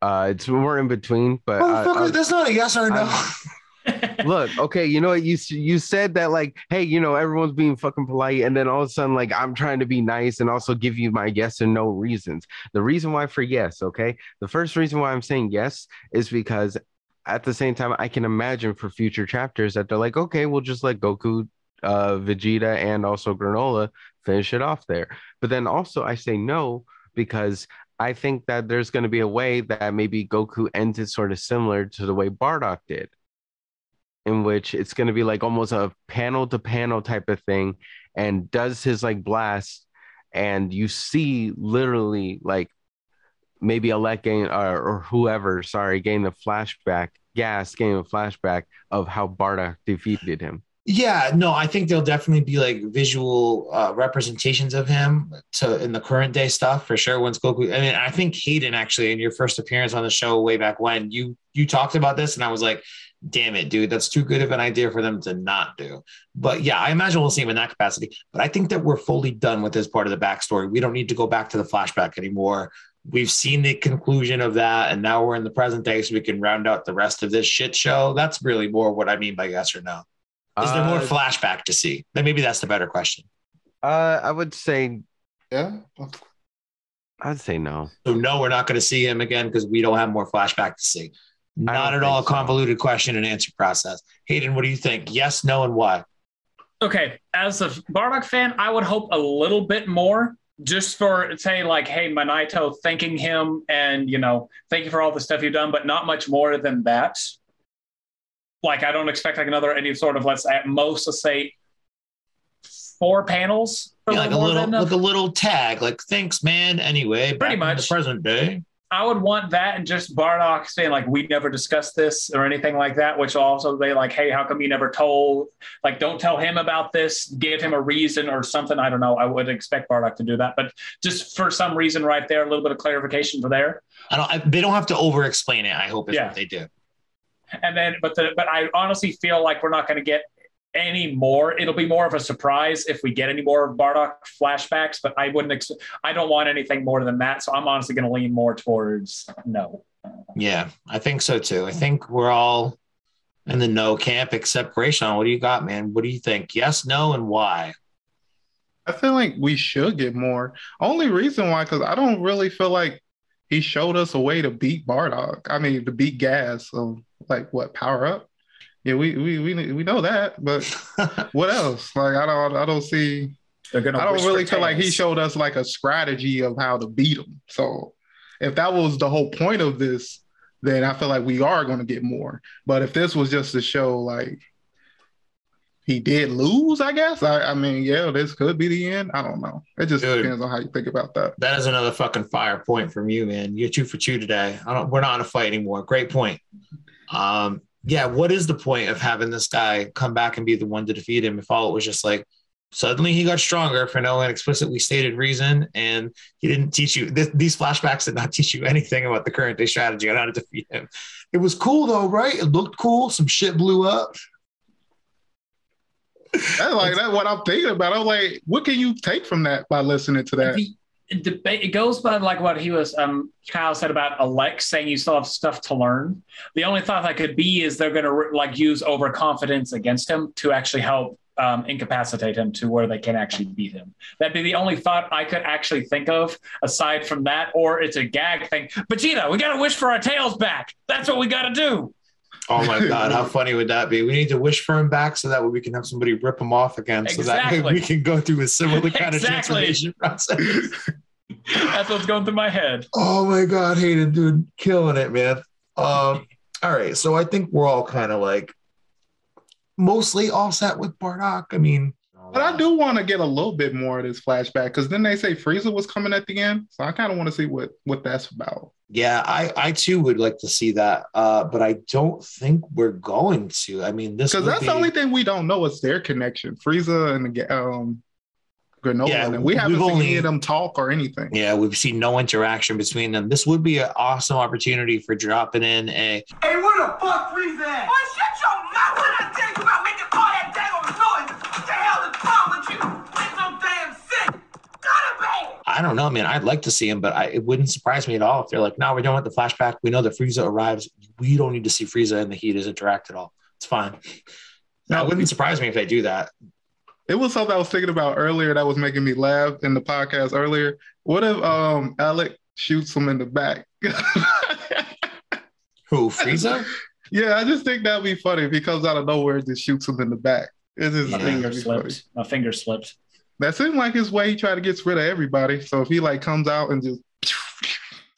Uh, it's more in between, but I- Motherfucker, I- that's not a yes or no. Look, okay, you know what you you said that like, hey, you know, everyone's being fucking polite, and then all of a sudden, like, I'm trying to be nice and also give you my yes and no reasons. The reason why for yes, okay, the first reason why I'm saying yes is because at the same time, I can imagine for future chapters that they're like, okay, we'll just let Goku, uh, Vegeta, and also Granolah finish it off there. But then also, I say no because I think that there's going to be a way that maybe Goku ends it sort of similar to the way Bardock did in which it's going to be like almost a panel to panel type of thing and does his like blast and you see literally like maybe Elec gain or, or whoever sorry gain the flashback gas gain a flashback of how Bardock defeated him Yeah, no, I think there'll definitely be like visual uh, representations of him to in the current day stuff for sure. Once Goku, I mean, I think Hayden actually in your first appearance on the show way back when you you talked about this, and I was like, "Damn it, dude, that's too good of an idea for them to not do." But yeah, I imagine we'll see him in that capacity. But I think that we're fully done with this part of the backstory. We don't need to go back to the flashback anymore. We've seen the conclusion of that, and now we're in the present day, so we can round out the rest of this shit show. That's really more what I mean by yes or no. Is there more Uh, flashback to see? Then maybe that's the better question. uh I would say Yeah. I'd say no So no, we're not going to see him again because we don't have more flashback to see. I Not at all a think so. convoluted question and answer process. Hayden, what do you think? Yes, no, and why? okay, as a Bardock fan, I would hope a little bit more just for say like, hey, Monaito thanking him and you know, thank you for all the stuff you've done, but not much more than that. Like I don't expect like another any sort of let's at most let's say four panels. Yeah, like a little, like a little tag, like thanks, man. Anyway, Pretty in the present day. I would want that and just Bardock saying like we never discussed this or anything like that, which also they like, hey, how come you never told? Like, don't tell him about this. Give him a reason or something. I don't know. I would expect Bardock to do that, but just for some reason, right there, a little bit of clarification for there. I don't. I, they don't have to over explain it. I hope is Yeah. what they do. And then, but the but I honestly feel like we're not going to get any more. It'll be more of a surprise if we get any more of Bardock flashbacks. But I wouldn't. Ex- I don't want anything more than that. So I'm honestly going to lean more towards no. Yeah, I think so too. I think we're all in the no camp except Grayshawn. What do you got, man? What do you think? Yes, no, and why? I feel like we should get more. Only reason why, because I don't really feel like he showed us a way to beat Bardock. I mean, to beat Gas. So, like, what power up? Yeah, we we we we know that, but what else? Like, I don't I don't see. I don't really for feel like he showed us like a strategy of how to beat him. So, if that was the whole point of this, then I feel like we are going to get more. But if this was just to show like he did lose, I guess. I, I mean, yeah, this could be the end. I don't know. It just Dude. depends on how you think about that. That is another fucking fire point from you, man. You're two for two today. I don't. We're not in a fight anymore. Great point. Um, yeah. What is the point of having this guy come back and be the one to defeat him if all it was just like suddenly he got stronger for no explicitly stated reason, and he didn't teach you th- these flashbacks did not teach you anything about the current day strategy on how to defeat him. It was cool though, right? It looked cool. Some shit blew up. That's like that's what I'm thinking about. I'm like, what can you take from that by listening to that? Debate it goes by like what he was um Kyle said about Alex saying you still have stuff to learn. The only thought that could be is they're gonna like use overconfidence against him to actually help um, incapacitate him to where they can actually beat him. That'd be the only thought I could actually think of aside from that, or it's a gag thing. Vegeta, we gotta wish for our tails back. That's what we gotta do. Oh my god, how funny would that be? We need to wish for him back so that way we can have somebody rip him off again, so that way we can go through a similar kind of transformation process. That's what's going through my head. Oh my god, Hayden, dude, killing it, man. Um, all right, so I think we're all kind of like mostly all set with Bardock. I mean, But I do want to get a little bit more of this flashback because then they say Frieza was coming at the end, so I kind of want to see what what that's about. Yeah, I I too would like to see that, uh, but I don't think we're going to. I mean, this Because that's be- the only thing we don't know is their connection, Frieza and the ga- um Granolah, Yeah, and we haven't we've seen only- any of them talk or anything. Yeah, we've seen no interaction between them. This would be an awesome opportunity for dropping in a Hey, where the fuck Frieza at? Boy, shut your mouth I don't know, man. I'd like to see him, but I, it wouldn't surprise me at all if they're like, no, we're done with the flashback. We know that Frieza arrives. We don't need to see Frieza and the Heeters interact at all. It's fine. Now, it wouldn't surprise me if they do that. It was something I was thinking about earlier that was making me laugh in the podcast earlier. What if um Elec shoots him in the back? Who, Frieza? yeah, I just think that'd be funny if he comes out of nowhere and just shoots him in the back. It just My Yeah. think finger that'd be funny. slipped. My finger slipped. That seemed like his way he tried to get rid of everybody. So if he like comes out and just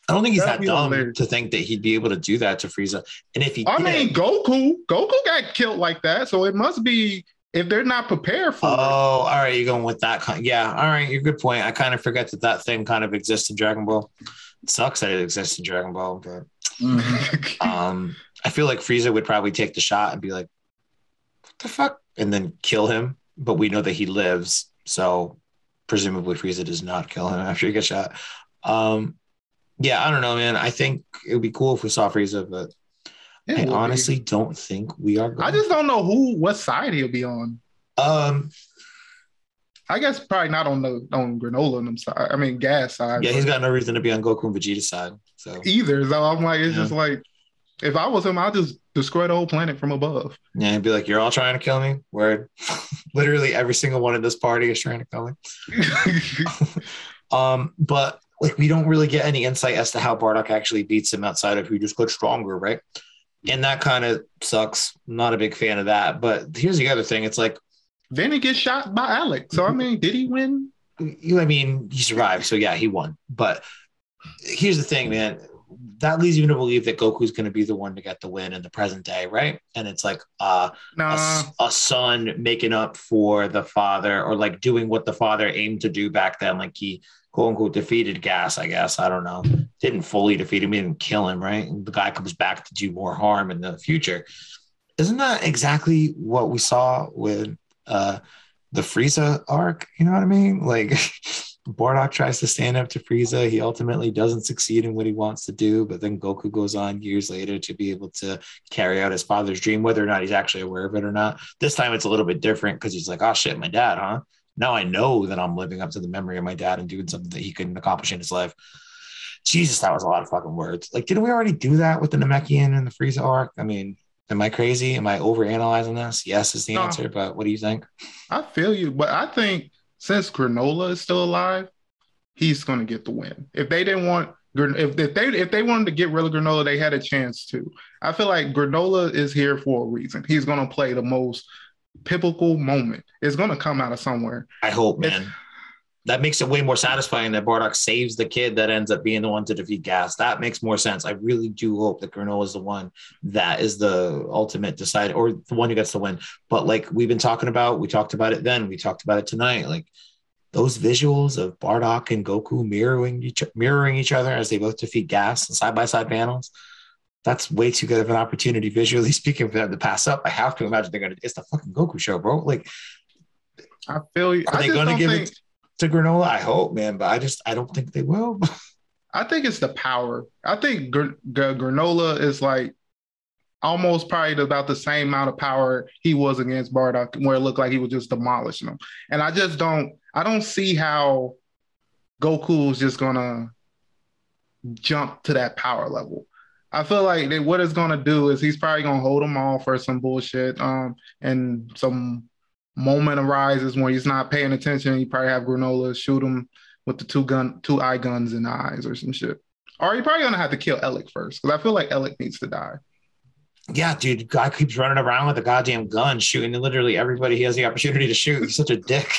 I don't think he's That'd that dumb hilarious. to think that he'd be able to do that to Frieza. And if he I did, mean Goku, Goku got killed like that. So it must be if they're not prepared for oh, it. all right, you're going with that. Kind yeah, all right, you're good point. I kind of forget that that thing kind of exists in Dragon Ball. It sucks that it exists in Dragon Ball, but um, I feel like Frieza would probably take the shot and be like, "What the fuck," and then kill him. But we know that he lives, so presumably Frieza does not kill him after he gets shot. Um, yeah, I don't know, man. I think it would be cool if we saw Frieza, but It I would be. honestly don't think we are. Going I just don't know who what side he'll be on. um, I guess probably not on the on Granolah and them side. I mean gas side. yeah, he's got no reason to be on Goku and Vegeta's side. So either. So I'm like, it's Yeah. just like if I was him, I'd just destroy the whole planet from above. yeah, he'd be like, "You're all trying to kill me." Word, literally every single one in this party is trying to kill me. Um, but like we don't really get any insight as to how Bardock actually beats him outside of who just got stronger, right? And that kind of sucks. I'm not a big fan of that. But here's the other thing: it's like then he gets shot by Alex. So I mean, did he win? you. I mean, he survived, so yeah, he won. But here's the thing, man. That leads you to believe that Goku's going to be the one to get the win in the present day, right? And it's like, uh, a, Nah. s- a son making up for the father or like doing what the father aimed to do back then. Like he quote unquote defeated Gas, I guess. I don't know. Didn't fully defeat him, he didn't kill him, right? And the guy comes back to do more harm in the future. Isn't that exactly what we saw with uh, the Frieza arc? You know what I mean? Like Bardock tries to stand up to Frieza. He ultimately doesn't succeed in what he wants to do, but then Goku goes on years later to be able to carry out his father's dream, whether or not he's actually aware of it or not. This time it's a little bit different because he's like, oh shit, my dad, huh? Now I know that I'm living up to the memory of my dad and doing something that he couldn't accomplish in his life. Jesus, that was a lot of fucking words. Like, didn't we already do that with the Namekian and the Frieza arc? I mean, am I crazy? Am I overanalyzing this? Yes, is the No. answer, but what do you think? I feel you, but I think since Granolah is still alive, he's gonna get the win. If they didn't want if, if they if they wanted to get rid of Granolah, they had a chance to. I feel like Granolah is here for a reason. He's gonna play the most pivotal moment. It's gonna come out of somewhere. I hope, It's- man. That makes it way more satisfying that Bardock saves the kid that ends up being the one to defeat Gas. That makes more sense. I really do hope that Granolah is the one that is the ultimate decide or the one who gets the win. But like we've been talking about, we talked about it then, we talked about it tonight. Like those visuals of Bardock and Goku mirroring each mirroring each other as they both defeat Gas and side by side panels. That's way too good of an opportunity visually speaking for them to pass up. I have to imagine they're gonna. It's the fucking Goku show, bro. Like I feel you. Are I they gonna give think, it to Granolah? I hope, man, but I just I don't think they will. I think it's the power. I think Gr- Gr- Granolah is like almost probably about the same amount of power he was against Bardock, where it looked like he was just demolishing him. And I just don't, I don't see how Goku's just gonna jump to that power level. I feel like what it's gonna do is he's probably gonna hold them all for some bullshit, um, and some moment arises when he's not paying attention. You probably have Granolah shoot him with the two gun, two eye guns in the eyes or some shit. Or you're probably gonna have to kill Elec first because I feel like Elec needs to die. yeah, dude, guy keeps running around with a goddamn gun, shooting literally everybody he has the opportunity to shoot. He's such a dick.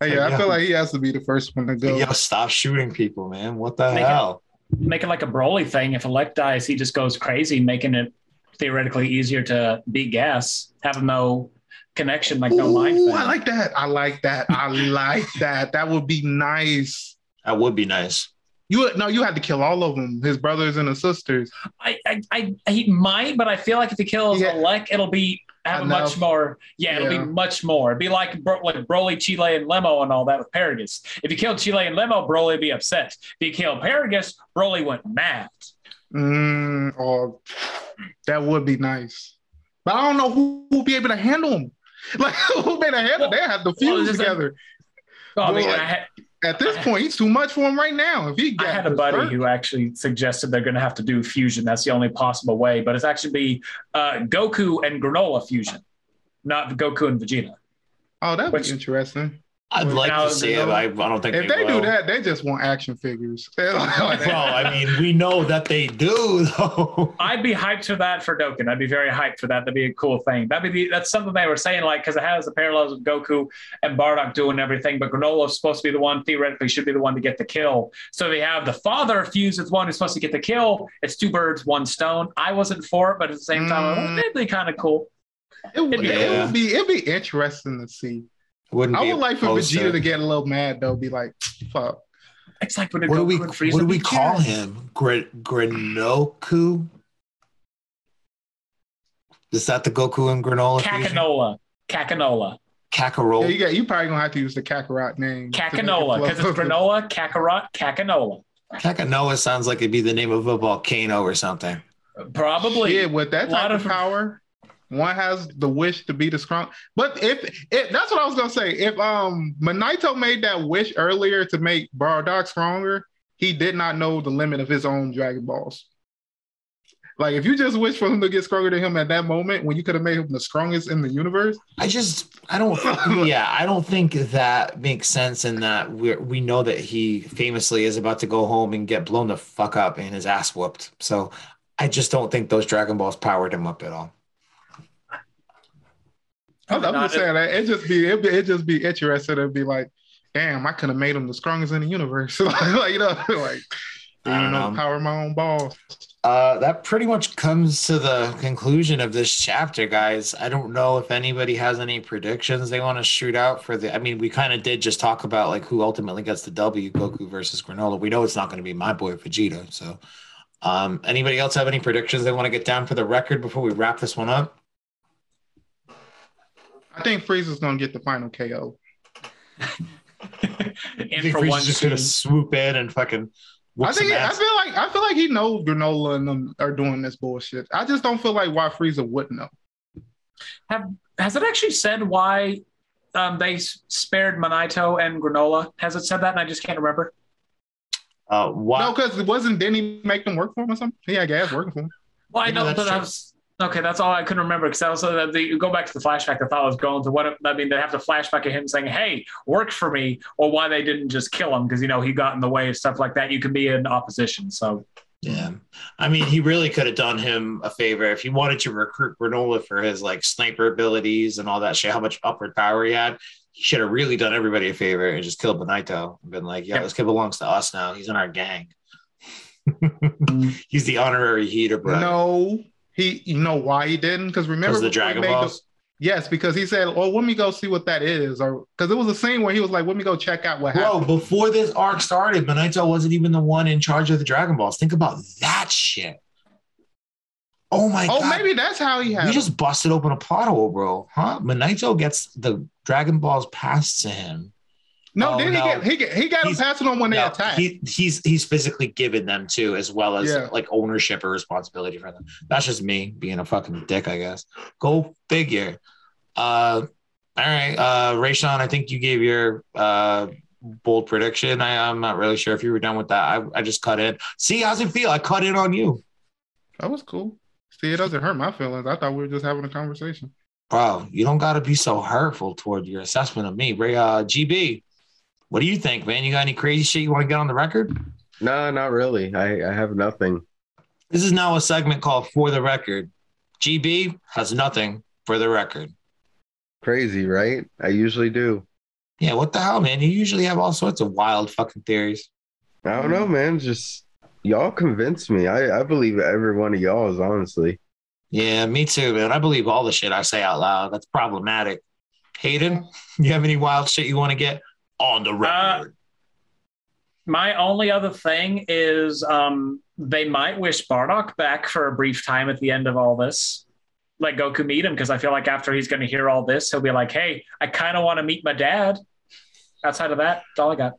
Hey, yeah, I Yeah. feel like he has to be the first one to go. Yo, stop shooting people, man. What the Make it- hell? Make it like a Broly thing. If Elec dies, he just goes crazy, making it theoretically easier to beat Gas. Have no connection, like no mind. Ooh, thing. I like that. I like that. I like that. That would be nice. That would be nice. You no, you had to kill all of them, his brothers and his sisters. I, I, I, he might, but I feel like if he kills Yeah. Elec, it'll be have a Enough. much more. Yeah, it'll Yeah. be much more. It'd be like Bro, like Broly, Cheelai, and Lemo and all that with Paragus. If you killed Cheelai and Lemo, Broly would be upset. If you killed Paragus, Broly went mad. Mm, or that would be nice. But I don't know who will be able to handle them. Like who better handle? They have to Well, fuse is- together. Oh, I, mean, Well, I, had, At this point, he's too much for him right now. If he I got had a buddy who actually suggested they're going to have to do fusion. That's the only possible way, but it's actually be uh, Goku and Granolah fusion, not Goku and Vegeta. oh, that'd be interesting. I'd like to see it. I, I don't think If they will. do that, they just want action figures. Like- Well, I mean, we know that they do, though. I'd be hyped for that for Dokkan. I'd be very hyped for that. That'd be a cool thing. That'd be the, that's something they were saying like because it has the parallels of Goku and Bardock doing everything, but Granolah's supposed to be the one theoretically should be the one to get the kill. So they have the father fused with one who's supposed to get the kill. It's two birds, one stone. I wasn't for it, but at the same time, I was like, Mm. it'd be kind of cool. it, would, Yeah. it would be it'd be interesting to see. Wouldn't I would like for Vegeta to get a little mad though, be like, "Fuck." It's like when What do Goku we and what do we beat call Jiren. him? Gr- Granoku? Is that the Goku and Granolah? fusion? Kakanola. Kakanola. Yeah, you got you probably gonna have to use the Kakarot name. to Kakanola. Because flow. it's Granolah, Kakarot, Kakanola. Kakanoa sounds like it'd be the name of a volcano or something. Probably. Yeah, with that A lot type of of- power, one has the wish to be the strong. But if, if that's what I was gonna say, if um Monaito made that wish earlier to make Bardock stronger, he did not know the limit of his own Dragon Balls. Like if you just wish for him to get stronger than him at that moment, when you could have made him the strongest in the universe, I just, I don't, yeah, I don't think that makes sense in that we we know that he famously is about to go home and get blown the fuck up and his ass whooped. So I just don't think those Dragon Balls powered him up at all. I'm, I'm just saying that it just be it it just be interesting to be like, damn, I could have made him the strongest in the universe. like you know, like I you don't know, know. power my own balls. Uh, that pretty much comes to the conclusion of this chapter, guys. I don't know if anybody has any predictions they want to shoot out for the. I mean, we kind of did just talk about like who ultimately gets the W, Goku versus Granolah. We know it's not going to be my boy Vegeta. So, um, anybody else have any predictions they want to get down for the record before we wrap this one up? I think Frieza's gonna get the final KO. and for one just going to swoop in and fucking. I think I feel like I feel like he knows Granolah and them are doing this bullshit. I just don't feel like why Frieza wouldn't know. Has it actually said why um, they spared Monaito and Granolah? Has it said that? And I just can't remember. Uh, why? No, because it wasn't. Didn't he make them work for him or something? He had gas working for him. Well, I Yeah, know, that's but I true. was Okay, that's all I couldn't remember because also that uh, the, you go back to the flashback. I thought I was going to what I mean. They have the flashback of him saying, "Hey, work for me," or why they didn't just kill him because you know he got in the way of stuff like that. You can be in opposition. So Yeah. I mean, he really could have done him a favor if he wanted to recruit Granolah for his like sniper abilities and all that shit, how much upward power he had. He should have really done everybody a favor and just killed Benito and been like, yeah, Yeah. this kid belongs to us now. He's in our gang. He's the honorary Heeter, bro. No, he. You know why he didn't? Because remember the Dragon made the- Balls. yes, because he said, "Oh, let me go see what that is," or because it was a scene where he was like, "Let me go check out what Bro, happened." before this arc started, Benito wasn't even the one in charge of the Dragon Balls. Think about that shit. Oh my Oh, god. maybe that's how he had. It. just busted open a plot hole, bro. Huh? Benito gets the Dragon Balls passed to him. No, oh, then no. he get he get he got him passing on when they No, attack. he, he's he's physically given them too, as well as Yeah. like ownership or responsibility for them. That's just me being a fucking dick, I guess. Go figure. Uh, all right, uh, Raysean, I think you gave your uh bold prediction. I, I'm not really sure if you were done with that. I, I just cut in. See, how's it feel? I cut in on you, that was cool. See, it doesn't hurt my feelings. I thought we were just having a conversation. bro. You don't got to be so hurtful toward your assessment of me, Ray. Uh, GB, what do you think, man? You got any crazy shit you want to get on the record? No, not really. I, I have nothing. This is now a segment called For the Record. GB has nothing for the record. Crazy, right? I usually do. Yeah, what the hell, man? You usually have all sorts of wild fucking theories. I don't know, man. Just y'all convince me. I, I believe every one of y'all is honestly. Yeah, me too, man. I believe all the shit I say out loud. That's problematic. Hayden, you have any wild shit you want to get on the record? my only other thing is um, they might wish Bardock back for a brief time at the end of all this. Let Goku meet him because I feel like after he's going to hear all this, he'll be like, "Hey, I kind of want to meet my dad." Outside of that, that's all I got.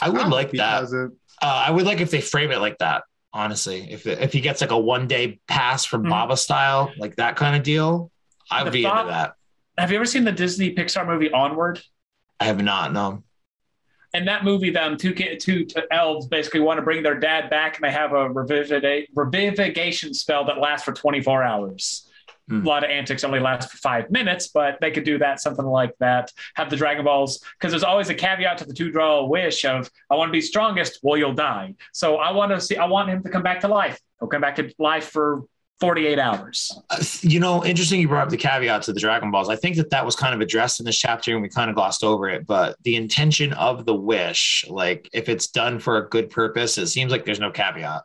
I would I like that. Uh, I would like if they frame it like that. Honestly, if if he gets like a one day pass from Mhm. Baba style, like that kind of deal, I'd The be thought- into that. Have you ever seen the Disney Pixar movie Onward? I have not. No. in that movie, them two two elves basically want to bring their dad back, and they have a revivigation spell that lasts for 24 hours. Hmm. A lot of antics only last for five minutes, but they could do that, something like that. Have the Dragon Balls, because there's always a caveat to the two draw a wish of I want to be strongest, well, you'll die. So I want to see, I want him to come back to life. He'll come back to life for 48 hours. Uh, you know, interesting you brought up the caveat to the Dragon Balls. I think that that was kind of addressed in this chapter and we kind of glossed over it. But the intention of the wish, like if it's done for a good purpose, it seems like there's no caveat.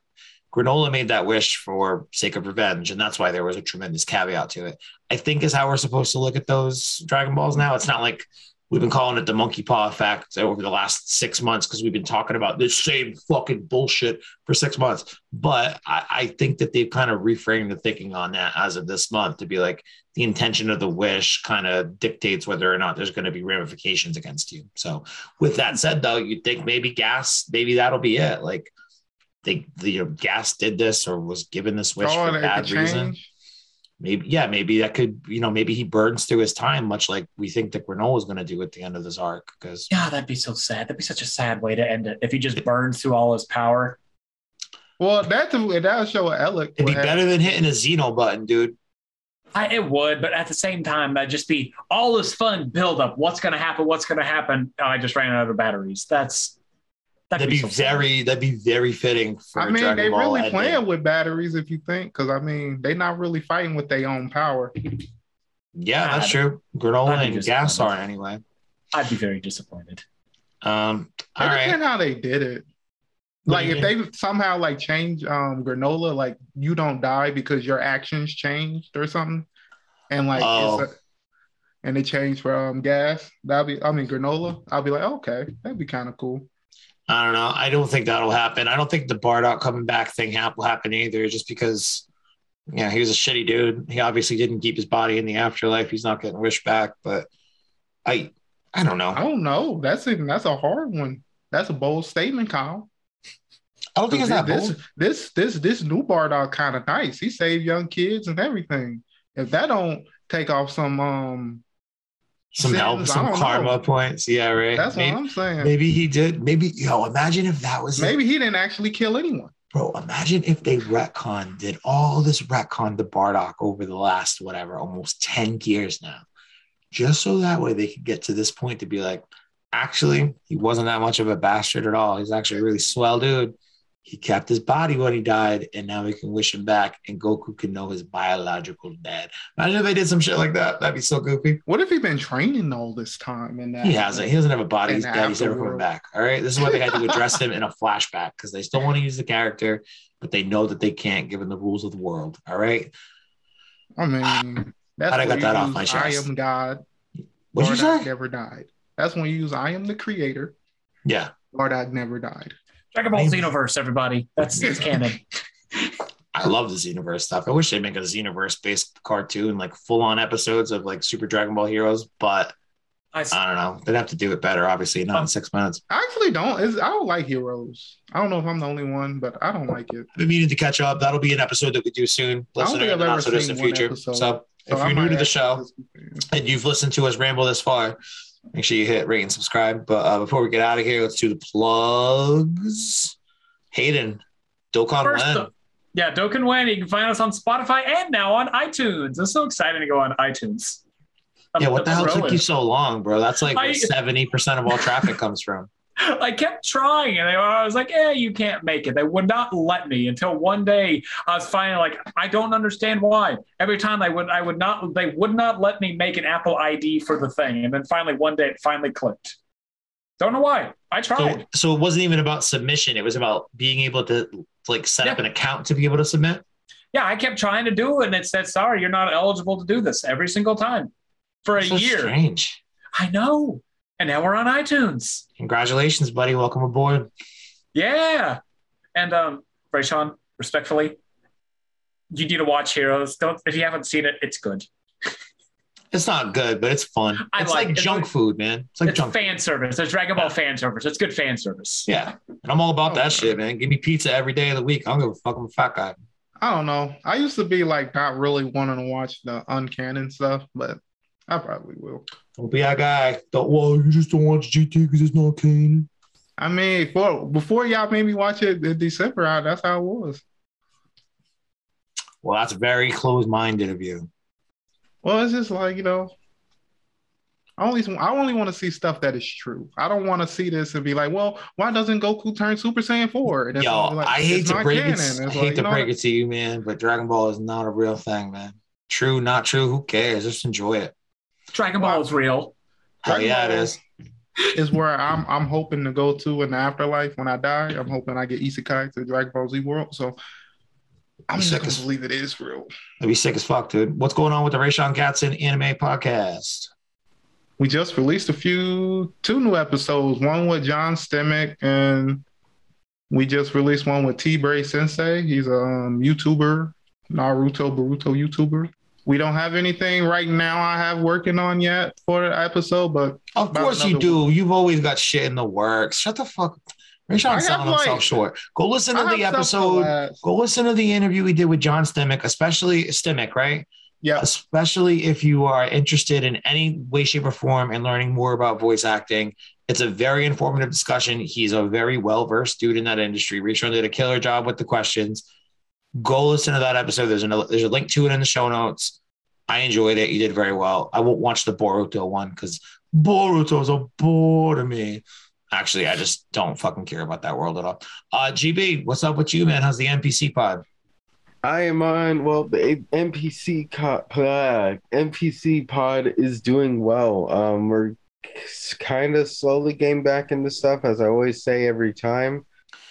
Granolah made that wish for sake of revenge, and that's why there was a tremendous caveat to it. I think is how we're supposed to look at those Dragon Balls now. It's not like we've been calling it the monkey paw effect over the last six months because we've been talking about this same fucking bullshit for six months. But I, I think that they've kind of reframed the thinking on that as of this month to be like the intention of the wish kind of dictates whether or not there's going to be ramifications against you. So, with that said, though, you think maybe gas, maybe that'll be it. Like they, the you know, gas did this or was given this wish Oh, for that bad reason change. Maybe yeah maybe that could you know maybe he burns through his time much like we think that Granolah is going to do at the end of this arc because Yeah, that'd be so sad. That'd be such a sad way to end it if he just burns through all his power. Well, that's that'll show Elec. it'd be what happened. better than hitting a Zeno button dude I, it would, but at the same time, that'd just be all this fun build up. What's going to happen? What's going to happen? Oh, I just ran out of batteries. That's that'd be so sad. very that'd be very fitting for I mean, Dragon they Ball really ending. playing with batteries if you think, because I mean, they're not really fighting with their own power. yeah that's true Granolah I'd and gas are anyway I'd be very disappointed. um It all right depends how they did it. Like do if they somehow like change um Granolah, like you don't die because your actions changed or something, and like Oh. it's a, and they changed from um gas. That'll be I mean Granolah. I'll be like okay, that'd be kind of cool. I don't know. I don't think that'll happen. I don't think the Bardock coming back thing hap- will happen either, just because, yeah, he was a shitty dude. He obviously didn't keep his body in the afterlife. He's not getting wished back, but I, I don't know. I don't know. That's even that's a hard one. That's a bold statement, Kyle. I don't think it's that this, bold. this this this new Bardock kind of nice. He saved young kids and everything. If that don't take off some um, Some help, some karma know. points. Yeah, right. That's maybe, what I'm saying. maybe he did. Maybe yo, imagine if that was it. Maybe he didn't actually kill anyone. Bro, imagine if they retcon did all this retcon to Bardock over the last whatever, almost 10 years now. Just so that way they could get to this point to be like, actually, he wasn't that much of a bastard at all. He's actually a really swell dude. He kept his body when he died, and now we can wish him back, and Goku can know his biological dad. Imagine if they did some shit like that. That'd be so goofy. What if he been training all this time? And He hasn't. He doesn't have a body. Dead. He's never coming back. All right. This is why they had to address him in a flashback because they still want to use the character, but they know that they can't given the rules of the world. All right. I mean, that's I got that off my I chest? am God. What'd you say? never died. That's when you use I am the creator. Yeah. Bardock never died. Dragon Ball Xenoverse, everybody. That's it's canon. I love the Xenoverse stuff. I wish they'd make a Xenoverse based cartoon, like full on episodes of like Super Dragon Ball Heroes, but I, I don't know. They'd have to do it better, obviously, not in um, six minutes. I actually don't. It's, I don't like heroes. I don't know if I'm the only one, but I don't like it. I've been meaning to catch up. That'll be an episode that we do soon. I don't think in I've the ever not so distant seen one future. episode. So if I you're new to the show, and you've listened to us ramble this far, make sure you hit rate and subscribe. But uh, before we get out of here, let's do the plugs. Hayden, Dokkan First, yeah, Dokkan When. You can find us on Spotify and now on iTunes. It's so exciting to go on iTunes. I'm- Yeah, what the hell took you so long, bro? That's like seventy percent of all traffic comes from. I kept trying, and they, I was like, "Yeah, you can't make it." They would not let me until one day I was finally like, "I don't understand why." Every time I would, I would not, they would not let me make an Apple ID for the thing, and then finally one day it finally clicked. Don't know why. I tried. so it wasn't even about submission; it was about being able to like set up an account to be able to submit. yeah, I kept trying to do it, and it said, "Sorry, you're not eligible to do this." Every single time for a So year. strange. I know, and now we're on iTunes. Congratulations, buddy! Welcome aboard. Yeah. And um, Raysean, respectfully, you need to watch Heroes. Don't if you haven't seen it, it's good. It's not good, but it's fun. I it's like like, it. junk food, man. It's like it's junk. fan service. It's Dragon Ball fan service. It's good fan service. Yeah, and I'm all about Oh, that shit, man. Give me pizza every day of the week. I don't give a fuck. I'm a fat guy. I don't know. I used to be like not really wanting to watch the uncanon stuff, but I probably will. Don't be that guy. Don't. Well, you just don't watch GT because it's not canon. I mean, for, before y'all made me watch it in December, I, that's how it was. Well, that's very closed-minded of you. Well, it's just like you know, I only I only want to see stuff that is true. I don't want to see this and be like, well, why doesn't Goku turn Super Saiyan four? And Yo, like, I hate to break canon. it. It's I like, hate to break what? it to you, man, but Dragon Ball is not a real thing, man. True, not true. Who cares? Just enjoy it. Dragon Ball is real. Dragon yeah, it Ball- is. is where I'm I'm hoping to go to in the afterlife when I die. I'm hoping I get isekai to Dragon Ball Z world. So I'm Sick gonna as- believe it is real. That'd be sick as fuck, dude. What's going on with the Raysean Gatson anime podcast? We just released a few two new episodes. One with John Stimack and we just released one with T Bray Sensei. He's a um, YouTuber, Naruto Boruto YouTuber. We don't have anything right now I have working on yet for the episode, but Of course you do. You've always got shit in the works. Shut the fuck. Have, selling himself short. Go listen to I the have stuff to episode. Go listen to the interview we did with John Stimack, especially Stimack, right? Yeah, especially if you are interested in any way, shape, or form in learning more about voice acting. It's a very informative discussion. He's a very well versed dude in that industry. Raysean did a killer job with the questions. Go listen to that episode. There's, an, there's a link to it in the show notes. I enjoyed it. You did very well. I won't watch the Boruto one because Boruto's a bore to me. Actually, I just don't fucking care about that world at all. Uh, GB, what's up with you, man? How's the NPC pod? I am on. Well, the NPC co- uh, NPC pod is doing well. Um, we're kind of slowly getting back into stuff, as I always say every time.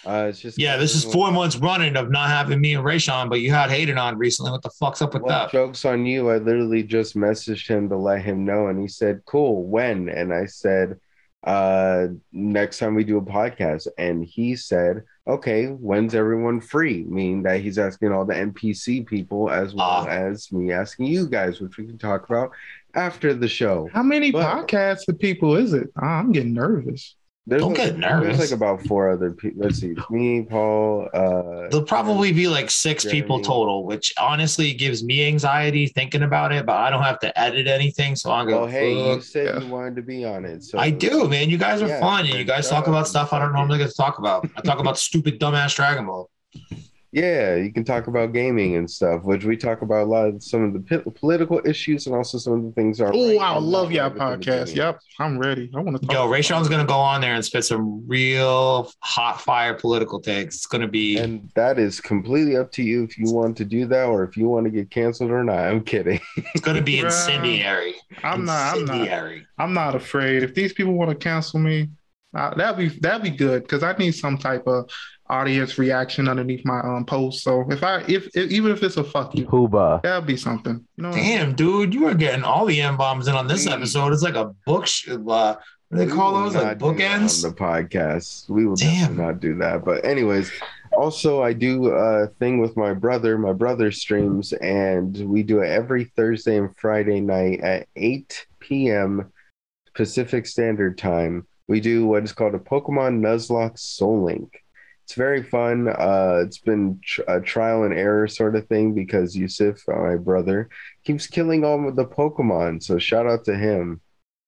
Uh, it's just Yeah, this is four months running of not having me and Raysean, but you had Hayden on recently. What the fuck's up with Well, that? jokes on you. I literally just messaged him to let him know, and he said, "Cool, when?" And I said, "Uh, next time we do a podcast." And he said, "Okay, when's everyone free?" Meaning that he's asking all the NPC people as well Ah. as me asking you guys, which we can talk about after the show. how many But- podcasts of people is it? Ah, I'm getting nervous. There's Don't like, get nervous. There's like about four other people. Let's see, me, Paul. Uh, There'll probably be like six people total, which honestly gives me anxiety thinking about it, but I don't have to edit anything. So I'll go, well, hey, you said yeah. you wanted to be on it, so I do, man. You guys are Yeah, fun and you guys talk about stuff I don't normally get to talk about. I talk about stupid, dumbass Dragon Ball. Yeah, you can talk about gaming and stuff, which we talk about a lot of some of the p- political issues and also some of the things are. Oh, right I love y'all podcast. gaming. Yep, I'm ready. I want to. Yo, Raysean's gonna go on there and spit some real hot fire political takes. It's gonna be And that is completely up to you if you want to do that or if you want to get canceled or not. I'm kidding. it's gonna be incendiary. I'm not. I'm not. Incendiary. I'm not afraid. If these people want to cancel me, uh, that'd be that'd be good because I need some type of audience reaction underneath my um post. So if I if, if even if it's a fuck you, Hooba. that'd be something. You know, what I'm saying? Damn, dude, you are getting all the M bombs in on this Mm. episode. It's like a book. Sh- uh, what do they call those? Like bookends. on the podcast. We will Damn. not do that. But anyways, also I do a thing with my brother. My brother streams, and we do it every Thursday and Friday night at 8 p.m. Pacific Standard Time. We do what is called a Pokemon Nuzlocke Soul Link. It's very fun. Uh, it's been tr- a trial and error sort of thing because Yusuf, my brother, keeps killing all the Pokemon. So shout out to him.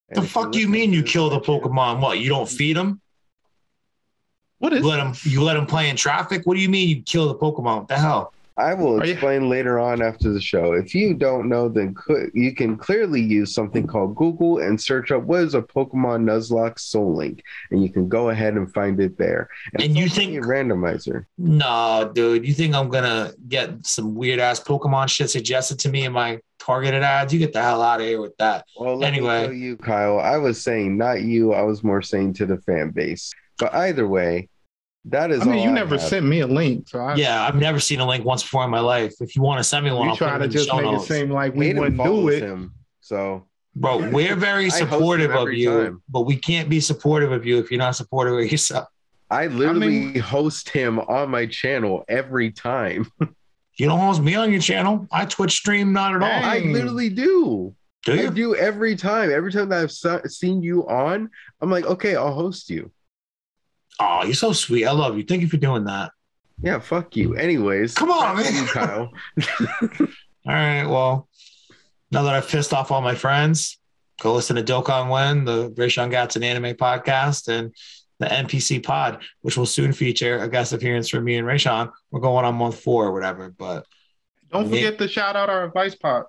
The And if fuck do you mean you kill the Pokemon? What? You don't feed them? What is? You let them? You let them play in traffic? What do you mean you kill the Pokemon? What the hell? I will you- explain later on after the show. If you don't know, then cl- you can clearly use something called Google and search up what is a Pokemon Nuzlocke Soul Link, and you can go ahead and find it there. And it's you think- randomizer? No, dude. You think I'm gonna get some weird ass Pokemon shit suggested to me in my targeted ads? You get the hell out of here with that. Well, Anyway. you, Kyle. I was saying not you. I was more saying to the fan base. But either way, that is. I mean, all you never have. sent me a link, so I, Yeah, I've never seen a link once before in my life. If you want to send me one, you I'll put try to just make notes. it seem like we Hayden wouldn't do it. him, so Bro, we're very I host him supportive of you, time. but we can't be supportive of you if you're not supportive of yourself. I literally mean- host him on my channel every time. You don't host me on your channel. I Twitch stream not at all. Hey. I literally do. Do I you? do every time. Every time that I've seen you on, I'm like, okay, I'll host you. Oh, you're so sweet. I love you. Thank you for doing that. Yeah, fuck you. Anyways, Come on, man. you, Kyle. All right. Well, now that I've pissed off all my friends, go listen to Dokkan When, the Raysean Gatson anime podcast, and the NPC pod, which will soon feature a guest appearance from me and Raysean. We're going on month four or whatever. But Don't forget to shout out our advice pod.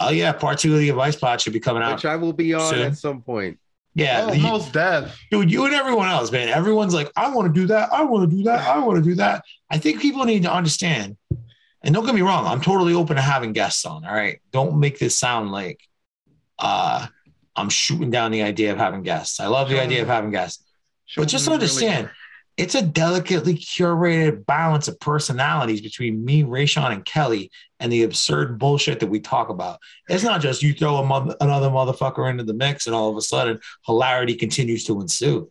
oh yeah, part two of the advice pod should be coming out. Which I will be on Soon. at some point. Yeah, oh, most deaf. dude, you and everyone else, man. Everyone's like, I want to do that. I want to do that. I want to do that. I think people need to understand. And don't get me wrong, I'm totally open to having guests on. All right. Don't make this sound like uh I'm shooting down the idea of having guests. I love the idea of having guests. But just understand, it's a delicately curated balance of personalities between me, Raysean, and Kelly, and the absurd bullshit that we talk about. It's not just you throw mother, another motherfucker into the mix, and all of a sudden hilarity continues to ensue.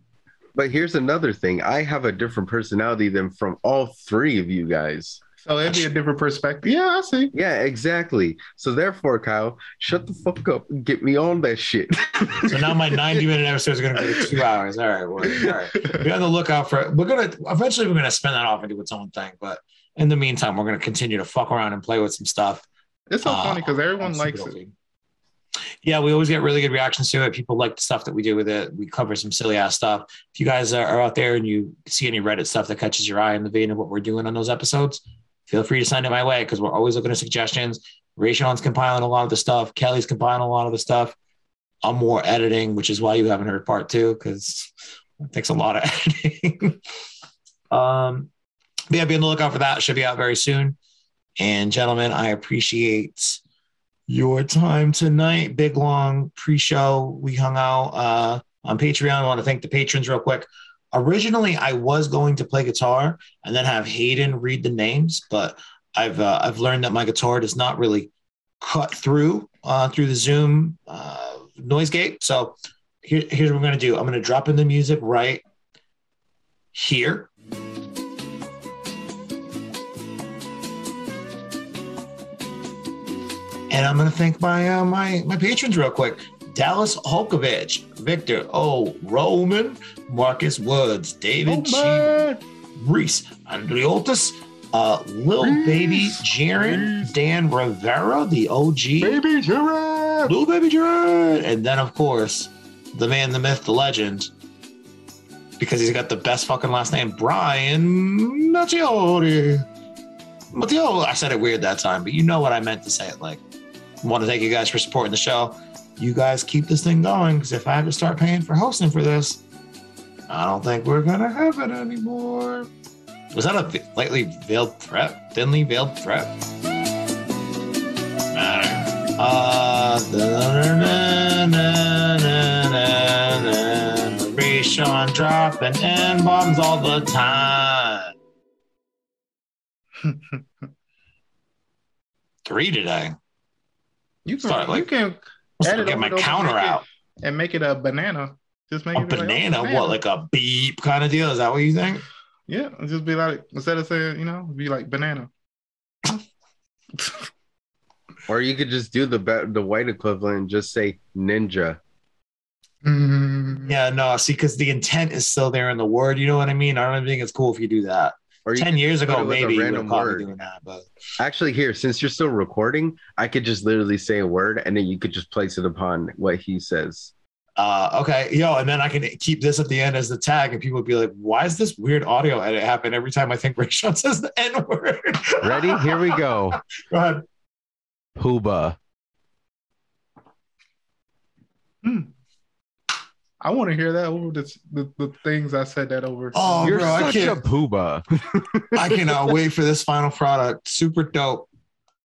But here's another thing. I have a different personality than from all three of you guys. So it'd be a different perspective. Yeah, I see. Yeah, exactly. So therefore, Kyle, shut the fuck up and get me on that shit. So now my 90 minute episode is going to be two hours. All right, well, all right. Be on the lookout for. it. We're gonna eventually we're gonna spin that off and do its own thing. But in the meantime, we're gonna continue to fuck around and play with some stuff. It's so Uh, funny because everyone likes it. Dope. Yeah, we always get really good reactions to it. People like the stuff that we do with it. We cover some silly ass stuff. If you guys are, are out there and you see any Reddit stuff that catches your eye in the vein of what we're doing on those episodes, feel free to send it my way because we're always looking at suggestions. Raysean's compiling a lot of the stuff. Kelly's compiling a lot of the stuff. I'm more editing, which is why you haven't heard part two because it takes a lot of editing. um, but yeah, be on the lookout for that. It should be out very soon. And gentlemen, I appreciate your time tonight. Big long pre-show. We hung out uh, on Patreon. I want to thank the patrons real quick. Originally, I was going to play guitar and then have Hayden read the names, but I've uh, I've learned that my guitar does not really cut through uh, through the Zoom uh, noise gate. So here, here's what we're gonna do. I'm gonna drop in the music right here. And I'm gonna thank my uh, my my patrons real quick. Dallas Holkovich, Victor O, Roman, Marcus Woods, David Cheever, Reese, Andriotis, uh, Lil Reese, Baby Reese. Dan Rivera, the OG, Baby Gerard. Lil Baby Jaron, and then of course the man, the myth, the legend, because he's got the best fucking last name, Brian Mattioli. Matteo, I said it weird that time, but you know what I meant to say it like. I Want to thank you guys for supporting the show. You guys keep this thing going because if I have to start paying for hosting for this, I don't think we're gonna have it anymore. Was that a lightly veiled threat? Thinly veiled threat? Matter. Uh, na, na, na, na, na. Dropping N bombs all the time. Three today. You can, Sorry, like- you can Let's it get my counter out. and make it a banana. Just make A it be like, oh, banana? What, like a beep kind of deal? Is that what you think? yeah, it'd just be like instead of saying you know, be like banana. Or you could just do the be- the white equivalent and just say ninja. Mm. Yeah, no, see, because the intent is still there in the word. You know what I mean? I don't think it's cool if you do that. Or 10 years ago, it with a maybe you would have random word. doing that. But Actually, here, since you're still recording, I could just literally say a word and then you could just place it upon what he says. Uh, okay, yo, and then I can keep this at the end as the tag, and people would be like, why is this weird audio edit happen every time I think Raysean says the N word? Ready? Here we go. Go ahead. Pooba. Hmm. I want to hear that over the, the the things I said that over. Oh, You're bro, I such a can't- pooba. I cannot wait for this final product. Super dope.